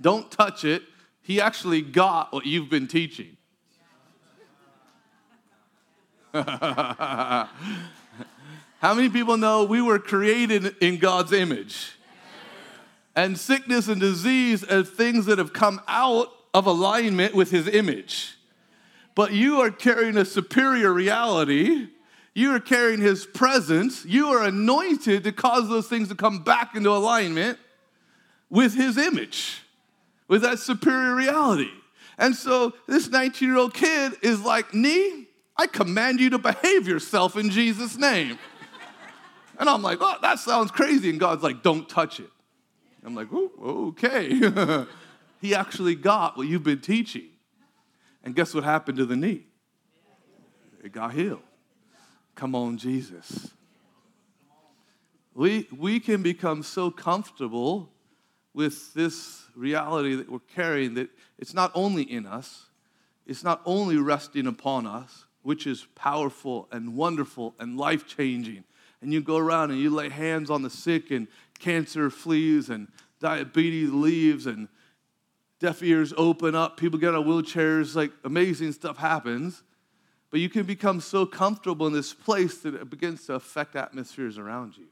Don't touch it. He actually got what you've been teaching. How many people know we were created in God's image? And sickness and disease are things that have come out of alignment with his image. But you are carrying a superior reality. You are carrying his presence. You are anointed to cause those things to come back into alignment with his image, with that superior reality. And so this 19 year old kid is like, Knee, I command you to behave yourself in Jesus' name. And I'm like, oh, that sounds crazy. And God's like, don't touch it. I'm like, okay. he actually got what you've been teaching. And guess what happened to the knee? It got healed. Come on, Jesus. We, we can become so comfortable with this reality that we're carrying that it's not only in us, it's not only resting upon us, which is powerful and wonderful and life changing. And you go around and you lay hands on the sick, and cancer flees, and diabetes leaves, and deaf ears open up, people get on wheelchairs, like amazing stuff happens. But you can become so comfortable in this place that it begins to affect atmospheres around you.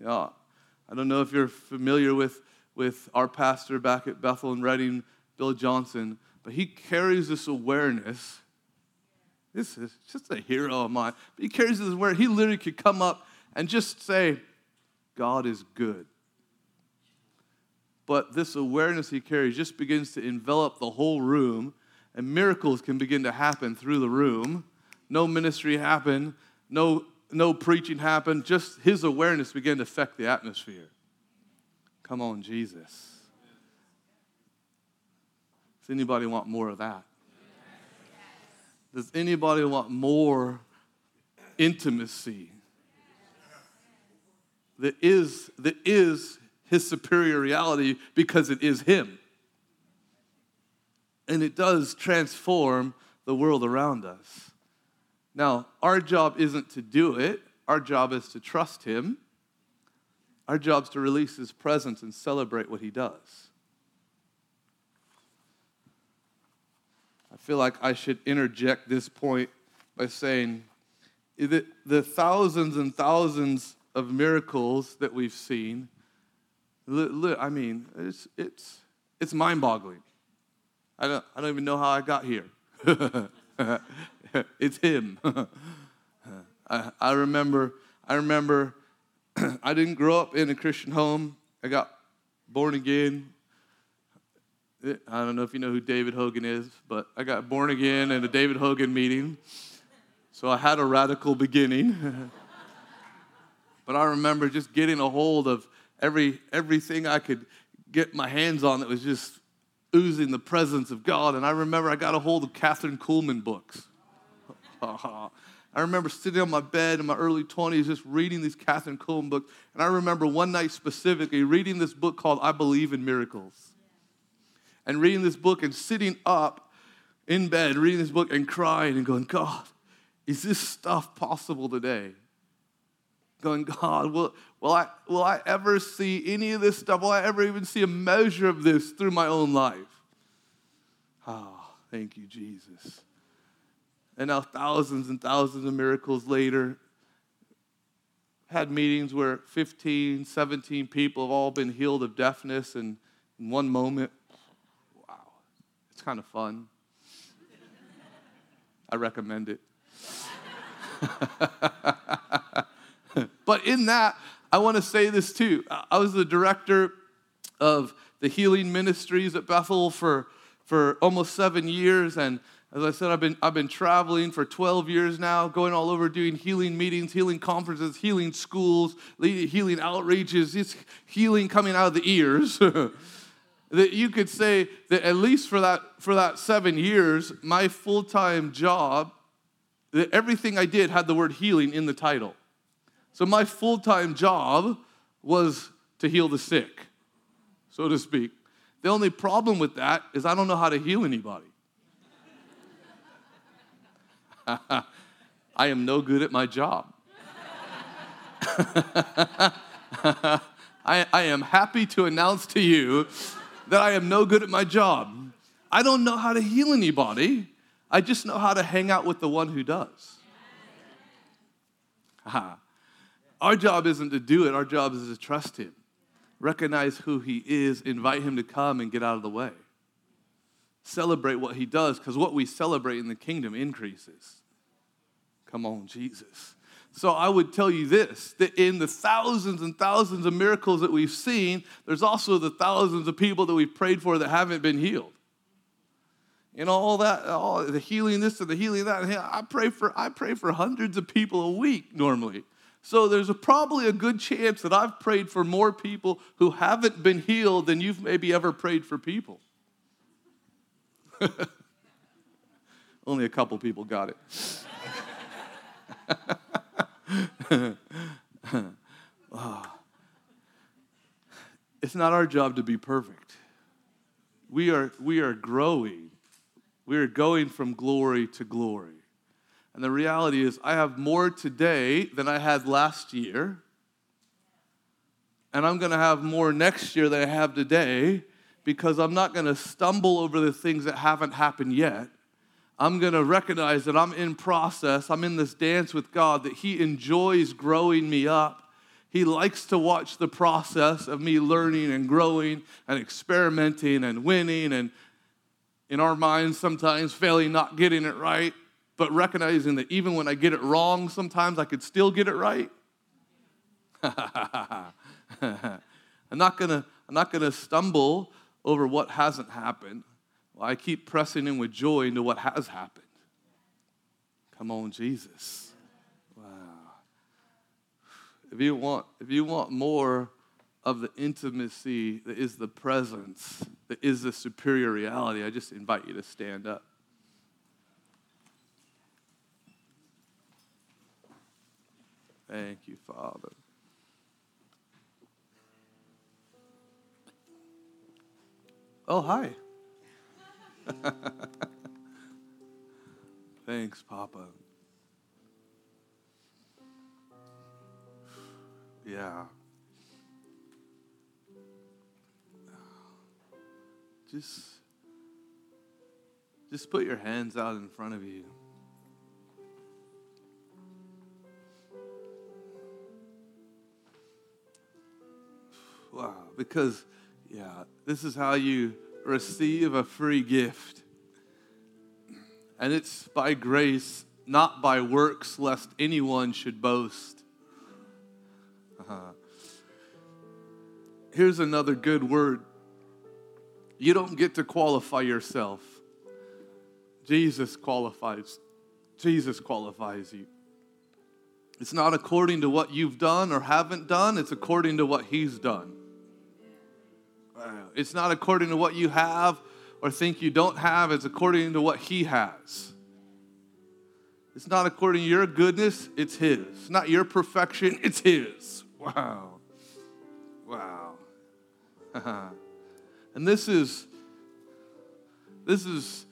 Yeah. I don't know if you're familiar with, with our pastor back at Bethel and Redding, Bill Johnson, but he carries this awareness. This is just a hero of mine. But he carries this awareness. He literally could come up and just say, God is good. But this awareness he carries just begins to envelop the whole room, and miracles can begin to happen through the room. No ministry happened, no, no preaching happened, just his awareness began to affect the atmosphere. Come on, Jesus. Does anybody want more of that? Does anybody want more intimacy that is, that is his superior reality because it is him? And it does transform the world around us. Now, our job isn't to do it, our job is to trust him. Our job is to release his presence and celebrate what he does. I feel like I should interject this point by saying the thousands and thousands of miracles that we've seen, I mean, it's, it's, it's mind boggling. I don't, I don't even know how I got here. it's Him. I, I remember, I remember I didn't grow up in a Christian home. I got born again I don't know if you know who David Hogan is, but I got born again in a David Hogan meeting. So I had a radical beginning. but I remember just getting a hold of every everything I could get my hands on that was just oozing the presence of God. And I remember I got a hold of Kathryn Kuhlman books. I remember sitting on my bed in my early 20s just reading these Kathryn Kuhlman books. And I remember one night specifically reading this book called I Believe in Miracles and reading this book and sitting up in bed, reading this book and crying and going, God, is this stuff possible today? Going, God, will, will, I, will I ever see any of this stuff? Will I ever even see a measure of this through my own life? Oh, thank you, Jesus. And now, thousands and thousands of miracles later, had meetings where 15, 17 people have all been healed of deafness and in one moment. Wow, it's kind of fun. I recommend it. but in that, I want to say this too. I was the director of the healing ministries at Bethel for, for almost seven years. And as I said, I've been, I've been traveling for 12 years now, going all over doing healing meetings, healing conferences, healing schools, healing outreaches, just healing coming out of the ears. that you could say that at least for that for that seven years my full-time job that everything i did had the word healing in the title so my full-time job was to heal the sick so to speak the only problem with that is i don't know how to heal anybody I am no good at my job. I, I am happy to announce to you that I am no good at my job. I don't know how to heal anybody. I just know how to hang out with the one who does. Our job isn't to do it, our job is to trust him, recognize who he is, invite him to come and get out of the way. Celebrate what he does, because what we celebrate in the kingdom increases. Come on, Jesus. So I would tell you this that in the thousands and thousands of miracles that we've seen, there's also the thousands of people that we've prayed for that haven't been healed. And all that, all the healing this and the healing that. I pray for I pray for hundreds of people a week normally. So there's a, probably a good chance that I've prayed for more people who haven't been healed than you've maybe ever prayed for people. Only a couple people got it. Ah. It's not our job to be perfect. We are, we are growing. We are going from glory to glory. And the reality is, I have more today than I had last year. And I'm going to have more next year than I have today because I'm not going to stumble over the things that haven't happened yet. I'm going to recognize that I'm in process. I'm in this dance with God, that He enjoys growing me up. He likes to watch the process of me learning and growing and experimenting and winning and in our minds sometimes failing, not getting it right, but recognizing that even when I get it wrong, sometimes I could still get it right. I'm not gonna, I'm not gonna stumble over what hasn't happened. Well, I keep pressing in with joy into what has happened. Come on, Jesus. Wow. If you want, if you want more of the intimacy that is the presence, that is the superior reality, I just invite you to stand up. Thank you, Father. Oh, hi. Thanks, Papa. Yeah. Just just put your hands out in front of you. Wow, because yeah, this is how you receive a free gift. And it's by grace, not by works, lest anyone should boast. Uh-huh. Here's another good word you don't get to qualify yourself, Jesus qualifies. Jesus qualifies you. It's not according to what you've done or haven't done, it's according to what He's done. Uh, it's not according to what you have or think you don't have, it's according to what He has. It's not according to your goodness, it's His. It's not your perfection, it's His. Wow. Wow. and this is this is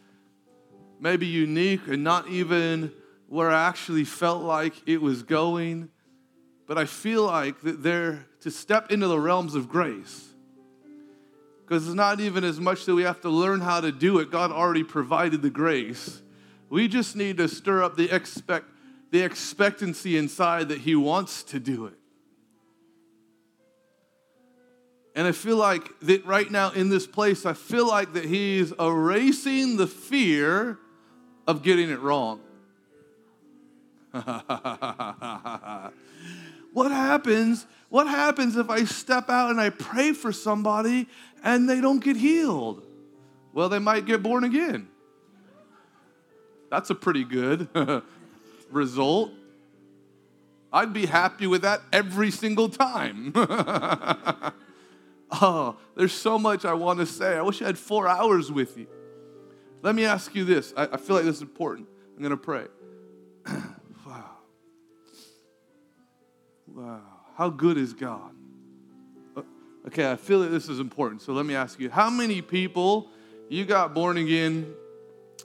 maybe unique and not even where I actually felt like it was going, but I feel like that there to step into the realms of grace because it's not even as much that we have to learn how to do it. God already provided the grace. We just need to stir up the, expect, the expectancy inside that He wants to do it. And I feel like that right now in this place, I feel like that He's erasing the fear of getting it wrong. what happens? What happens if I step out and I pray for somebody and they don't get healed? Well, they might get born again. That's a pretty good result. I'd be happy with that every single time. oh, there's so much I want to say. I wish I had four hours with you. Let me ask you this. I, I feel like this is important. I'm going to pray. wow. Wow. How good is God? Okay, I feel that this is important. So let me ask you how many people you got born again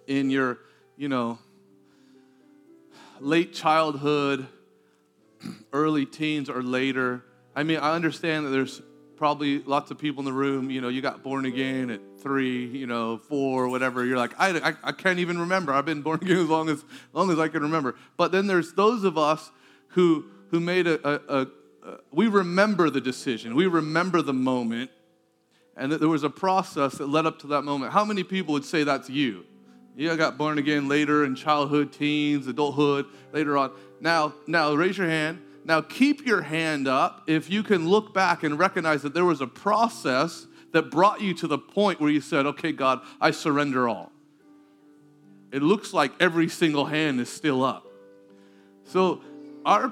in your, you know, late childhood, early teens, or later. I mean, I understand that there's probably lots of people in the room, you know, you got born again at three, you know, four, whatever. You're like, I, I, I can't even remember. I've been born again as long as, as long as I can remember. But then there's those of us who, who made a, a, a, a we remember the decision, we remember the moment, and that there was a process that led up to that moment. How many people would say that's you? You got born again later in childhood, teens, adulthood, later on. Now, now raise your hand now, keep your hand up if you can look back and recognize that there was a process that brought you to the point where you said, Okay, God, I surrender all. It looks like every single hand is still up. So, our,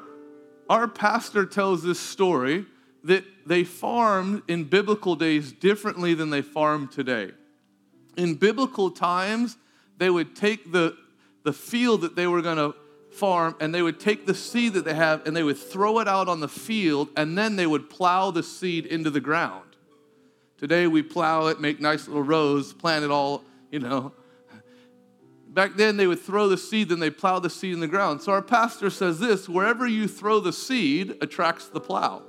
our pastor tells this story that they farmed in biblical days differently than they farm today. In biblical times, they would take the, the field that they were going to farm and they would take the seed that they have and they would throw it out on the field and then they would plow the seed into the ground. Today we plow it, make nice little rows, plant it all, you know. Back then they would throw the seed, then they plow the seed in the ground. So our pastor says this wherever you throw the seed attracts the plow.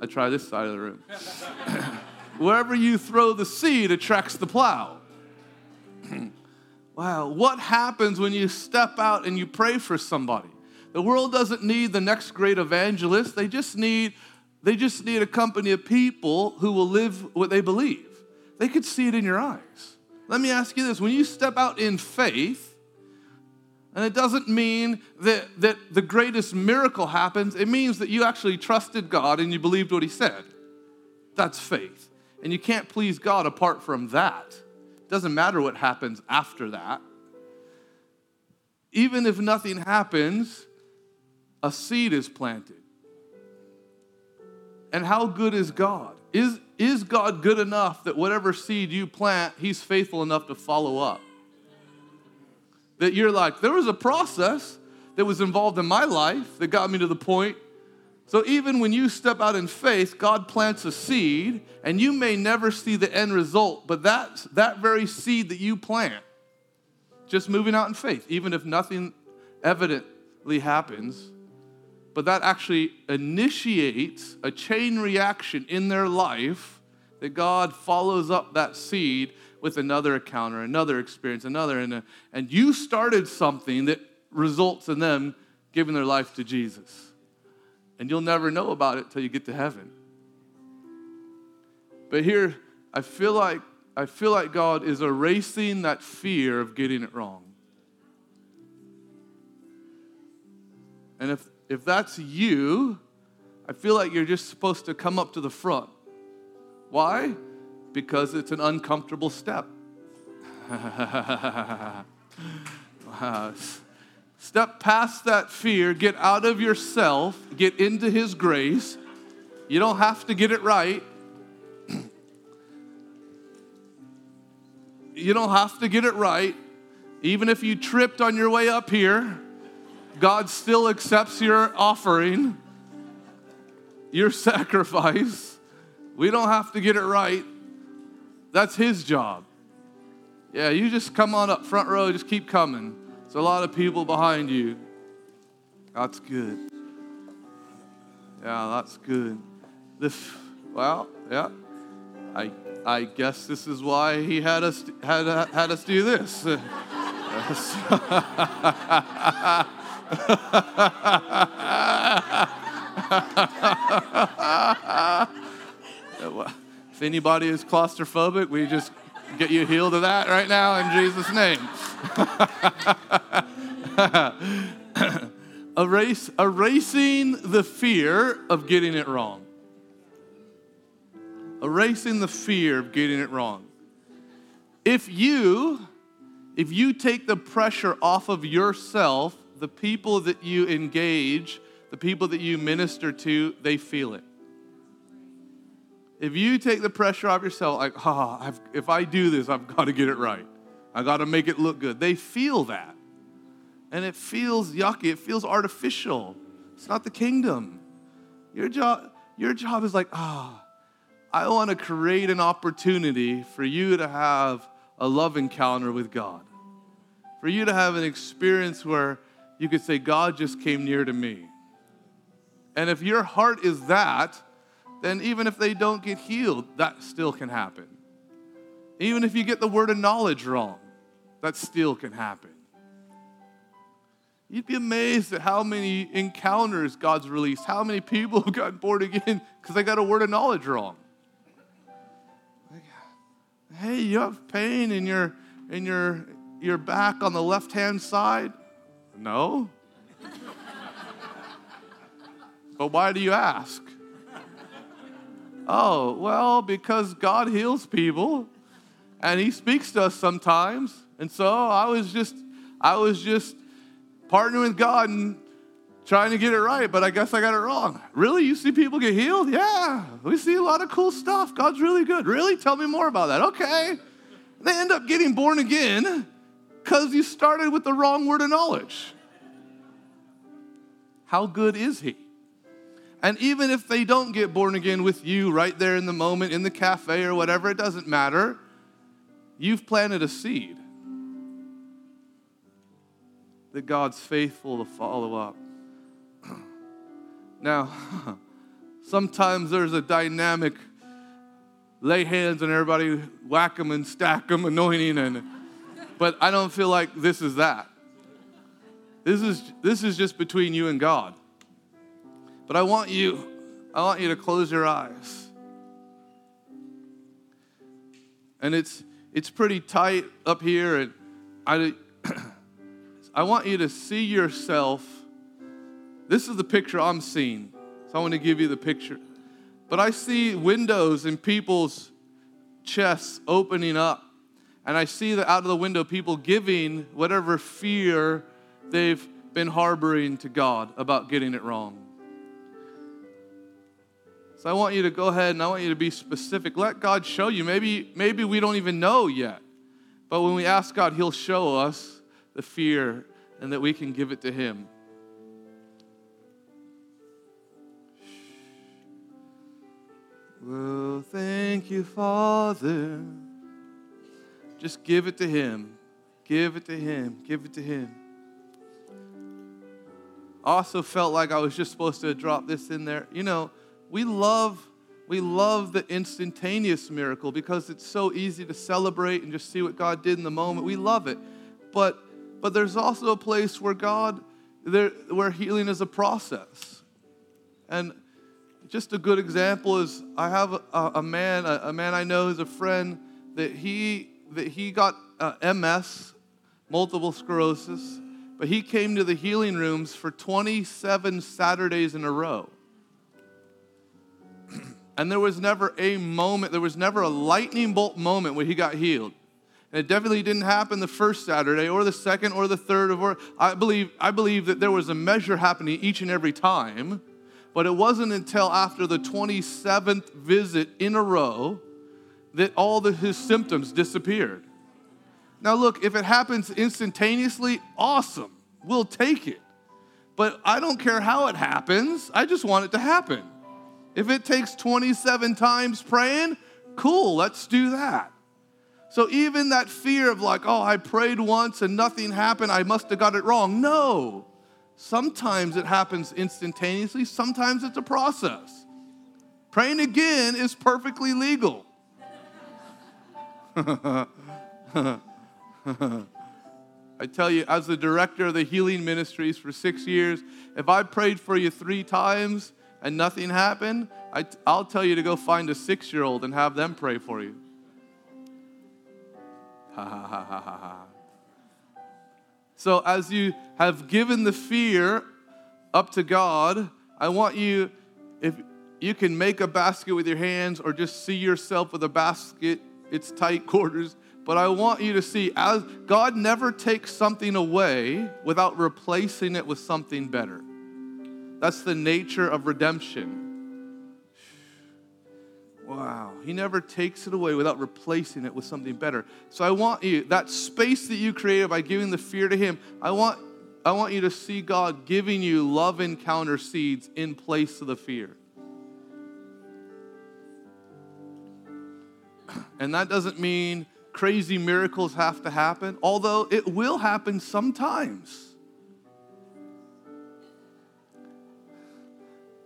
I try this side of the room. wherever you throw the seed attracts the plow. Wow, what happens when you step out and you pray for somebody? The world doesn't need the next great evangelist. They just need they just need a company of people who will live what they believe. They could see it in your eyes. Let me ask you this, when you step out in faith, and it doesn't mean that, that the greatest miracle happens. It means that you actually trusted God and you believed what He said. That's faith. And you can't please God apart from that. It Doesn't matter what happens after that. Even if nothing happens, a seed is planted. And how good is God? Is, is God good enough that whatever seed you plant, He's faithful enough to follow up? That you're like, there was a process that was involved in my life that got me to the point so even when you step out in faith, God plants a seed, and you may never see the end result, but that, that very seed that you plant, just moving out in faith, even if nothing evidently happens, but that actually initiates a chain reaction in their life that God follows up that seed with another encounter, another experience, another, and, uh, and you started something that results in them giving their life to Jesus and you'll never know about it till you get to heaven. But here, I feel like I feel like God is erasing that fear of getting it wrong. And if if that's you, I feel like you're just supposed to come up to the front. Why? Because it's an uncomfortable step. Step past that fear, get out of yourself, get into His grace. You don't have to get it right. you don't have to get it right. Even if you tripped on your way up here, God still accepts your offering, your sacrifice. We don't have to get it right. That's His job. Yeah, you just come on up front row, just keep coming. There's a lot of people behind you. That's good. Yeah, that's good. This, well, yeah. I, I guess this is why he had us had had us do this. if anybody is claustrophobic, we just get you healed of that right now in Jesus' name. Erase, erasing the fear of getting it wrong. Erasing the fear of getting it wrong. If you, if you take the pressure off of yourself, the people that you engage, the people that you minister to, they feel it. If you take the pressure off yourself, like, oh, if I do this, I've got to get it right. I got to make it look good. They feel that. And it feels yucky. It feels artificial. It's not the kingdom. Your job, your job is like, ah, oh, I want to create an opportunity for you to have a love encounter with God. for you to have an experience where you could say, God just came near to me. And if your heart is that, then even if they don't get healed, that still can happen. Even if you get the word of knowledge wrong, that still can happen. You'd be amazed at how many encounters God's released, how many people have gotten born again because they got a word of knowledge wrong. Hey, you have pain in your in your your back on the left hand side? No. but why do you ask? Oh, well, because God heals people and he speaks to us sometimes. And so I was just I was just partnering with God and trying to get it right, but I guess I got it wrong. Really? You see people get healed? Yeah. We see a lot of cool stuff. God's really good. Really? Tell me more about that. Okay. They end up getting born again because you started with the wrong word of knowledge. How good is He? And even if they don't get born again with you right there in the moment, in the cafe or whatever, it doesn't matter. You've planted a seed that God's faithful to follow up. Now, sometimes there's a dynamic lay hands on everybody, whack them and stack them, anointing, and but I don't feel like this is that. This is this is just between you and God. But I want you, I want you to close your eyes. And it's it's pretty tight up here, and I I want you to see yourself. This is the picture I'm seeing. So I want to give you the picture. But I see windows in people's chests opening up. And I see that out of the window, people giving whatever fear they've been harboring to God about getting it wrong. So I want you to go ahead and I want you to be specific. Let God show you. Maybe, maybe we don't even know yet. But when we ask God, He'll show us the fear and that we can give it to Him. Well, thank you, Father. Just give it to Him. Give it to Him. Give it to Him. I also felt like I was just supposed to drop this in there. You know, we love we love the instantaneous miracle because it's so easy to celebrate and just see what God did in the moment. We love it. But but there's also a place where God there where healing is a process. And just a good example is I have a, a man, a, a, man I know is a friend that he that he got uh, MS, multiple sclerosis, but he came to the healing rooms for 27 Saturdays in a row. and there was never a moment, there was never a lightning bolt moment where he got healed. And it definitely didn't happen the first Saturday or the second or the third or I believe I believe that there was a measure happening each and every time. But it wasn't until after the 27th visit in a row that all the, his symptoms disappeared. Now, look, if it happens instantaneously, awesome. We'll take it. But I don't care how it happens, I just want it to happen. If it takes 27 times praying, cool, let's do that. So even that fear of like, oh, I prayed once and nothing happened, I must have got it wrong. No. Sometimes it happens instantaneously, sometimes it's a process. Praying again is perfectly legal. I tell you, as the director of the healing ministries for six years, if I prayed for you three times and nothing happened, I, will tell you to go find a six year old and have them pray for you. So, as you have given the fear up to God, I want you, if you can make a basket with your hands or just see yourself with a basket, it's tight quarters. But I want you to see, as God never takes something away without replacing it with something better. That's the nature of redemption. Wow. He never takes it away without replacing it with something better. So I want you, that space that you created by giving the fear to Him, I want, I want you to see God giving you love encounter seeds in place of the fear. And that doesn't mean crazy miracles have to happen, although it will happen sometimes.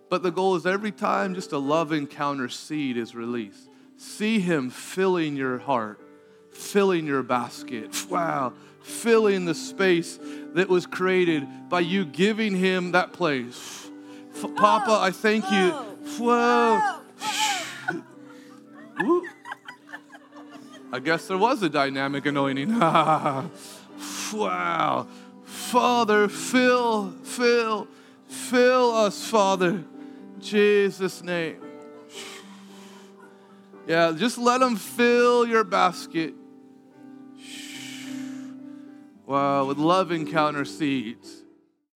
But the goal is every time just a love encounter seed is released, see Him filling your heart, filling your basket. Wow, filling the space that was created by you giving Him that place. F- Papa, I thank you. Whoa. Whoa. I guess there was a dynamic anointing. wow. Father, fill, fill, fill us, Father. Jesus' name. Yeah, just let them fill your basket. Wow, with love encounter seeds.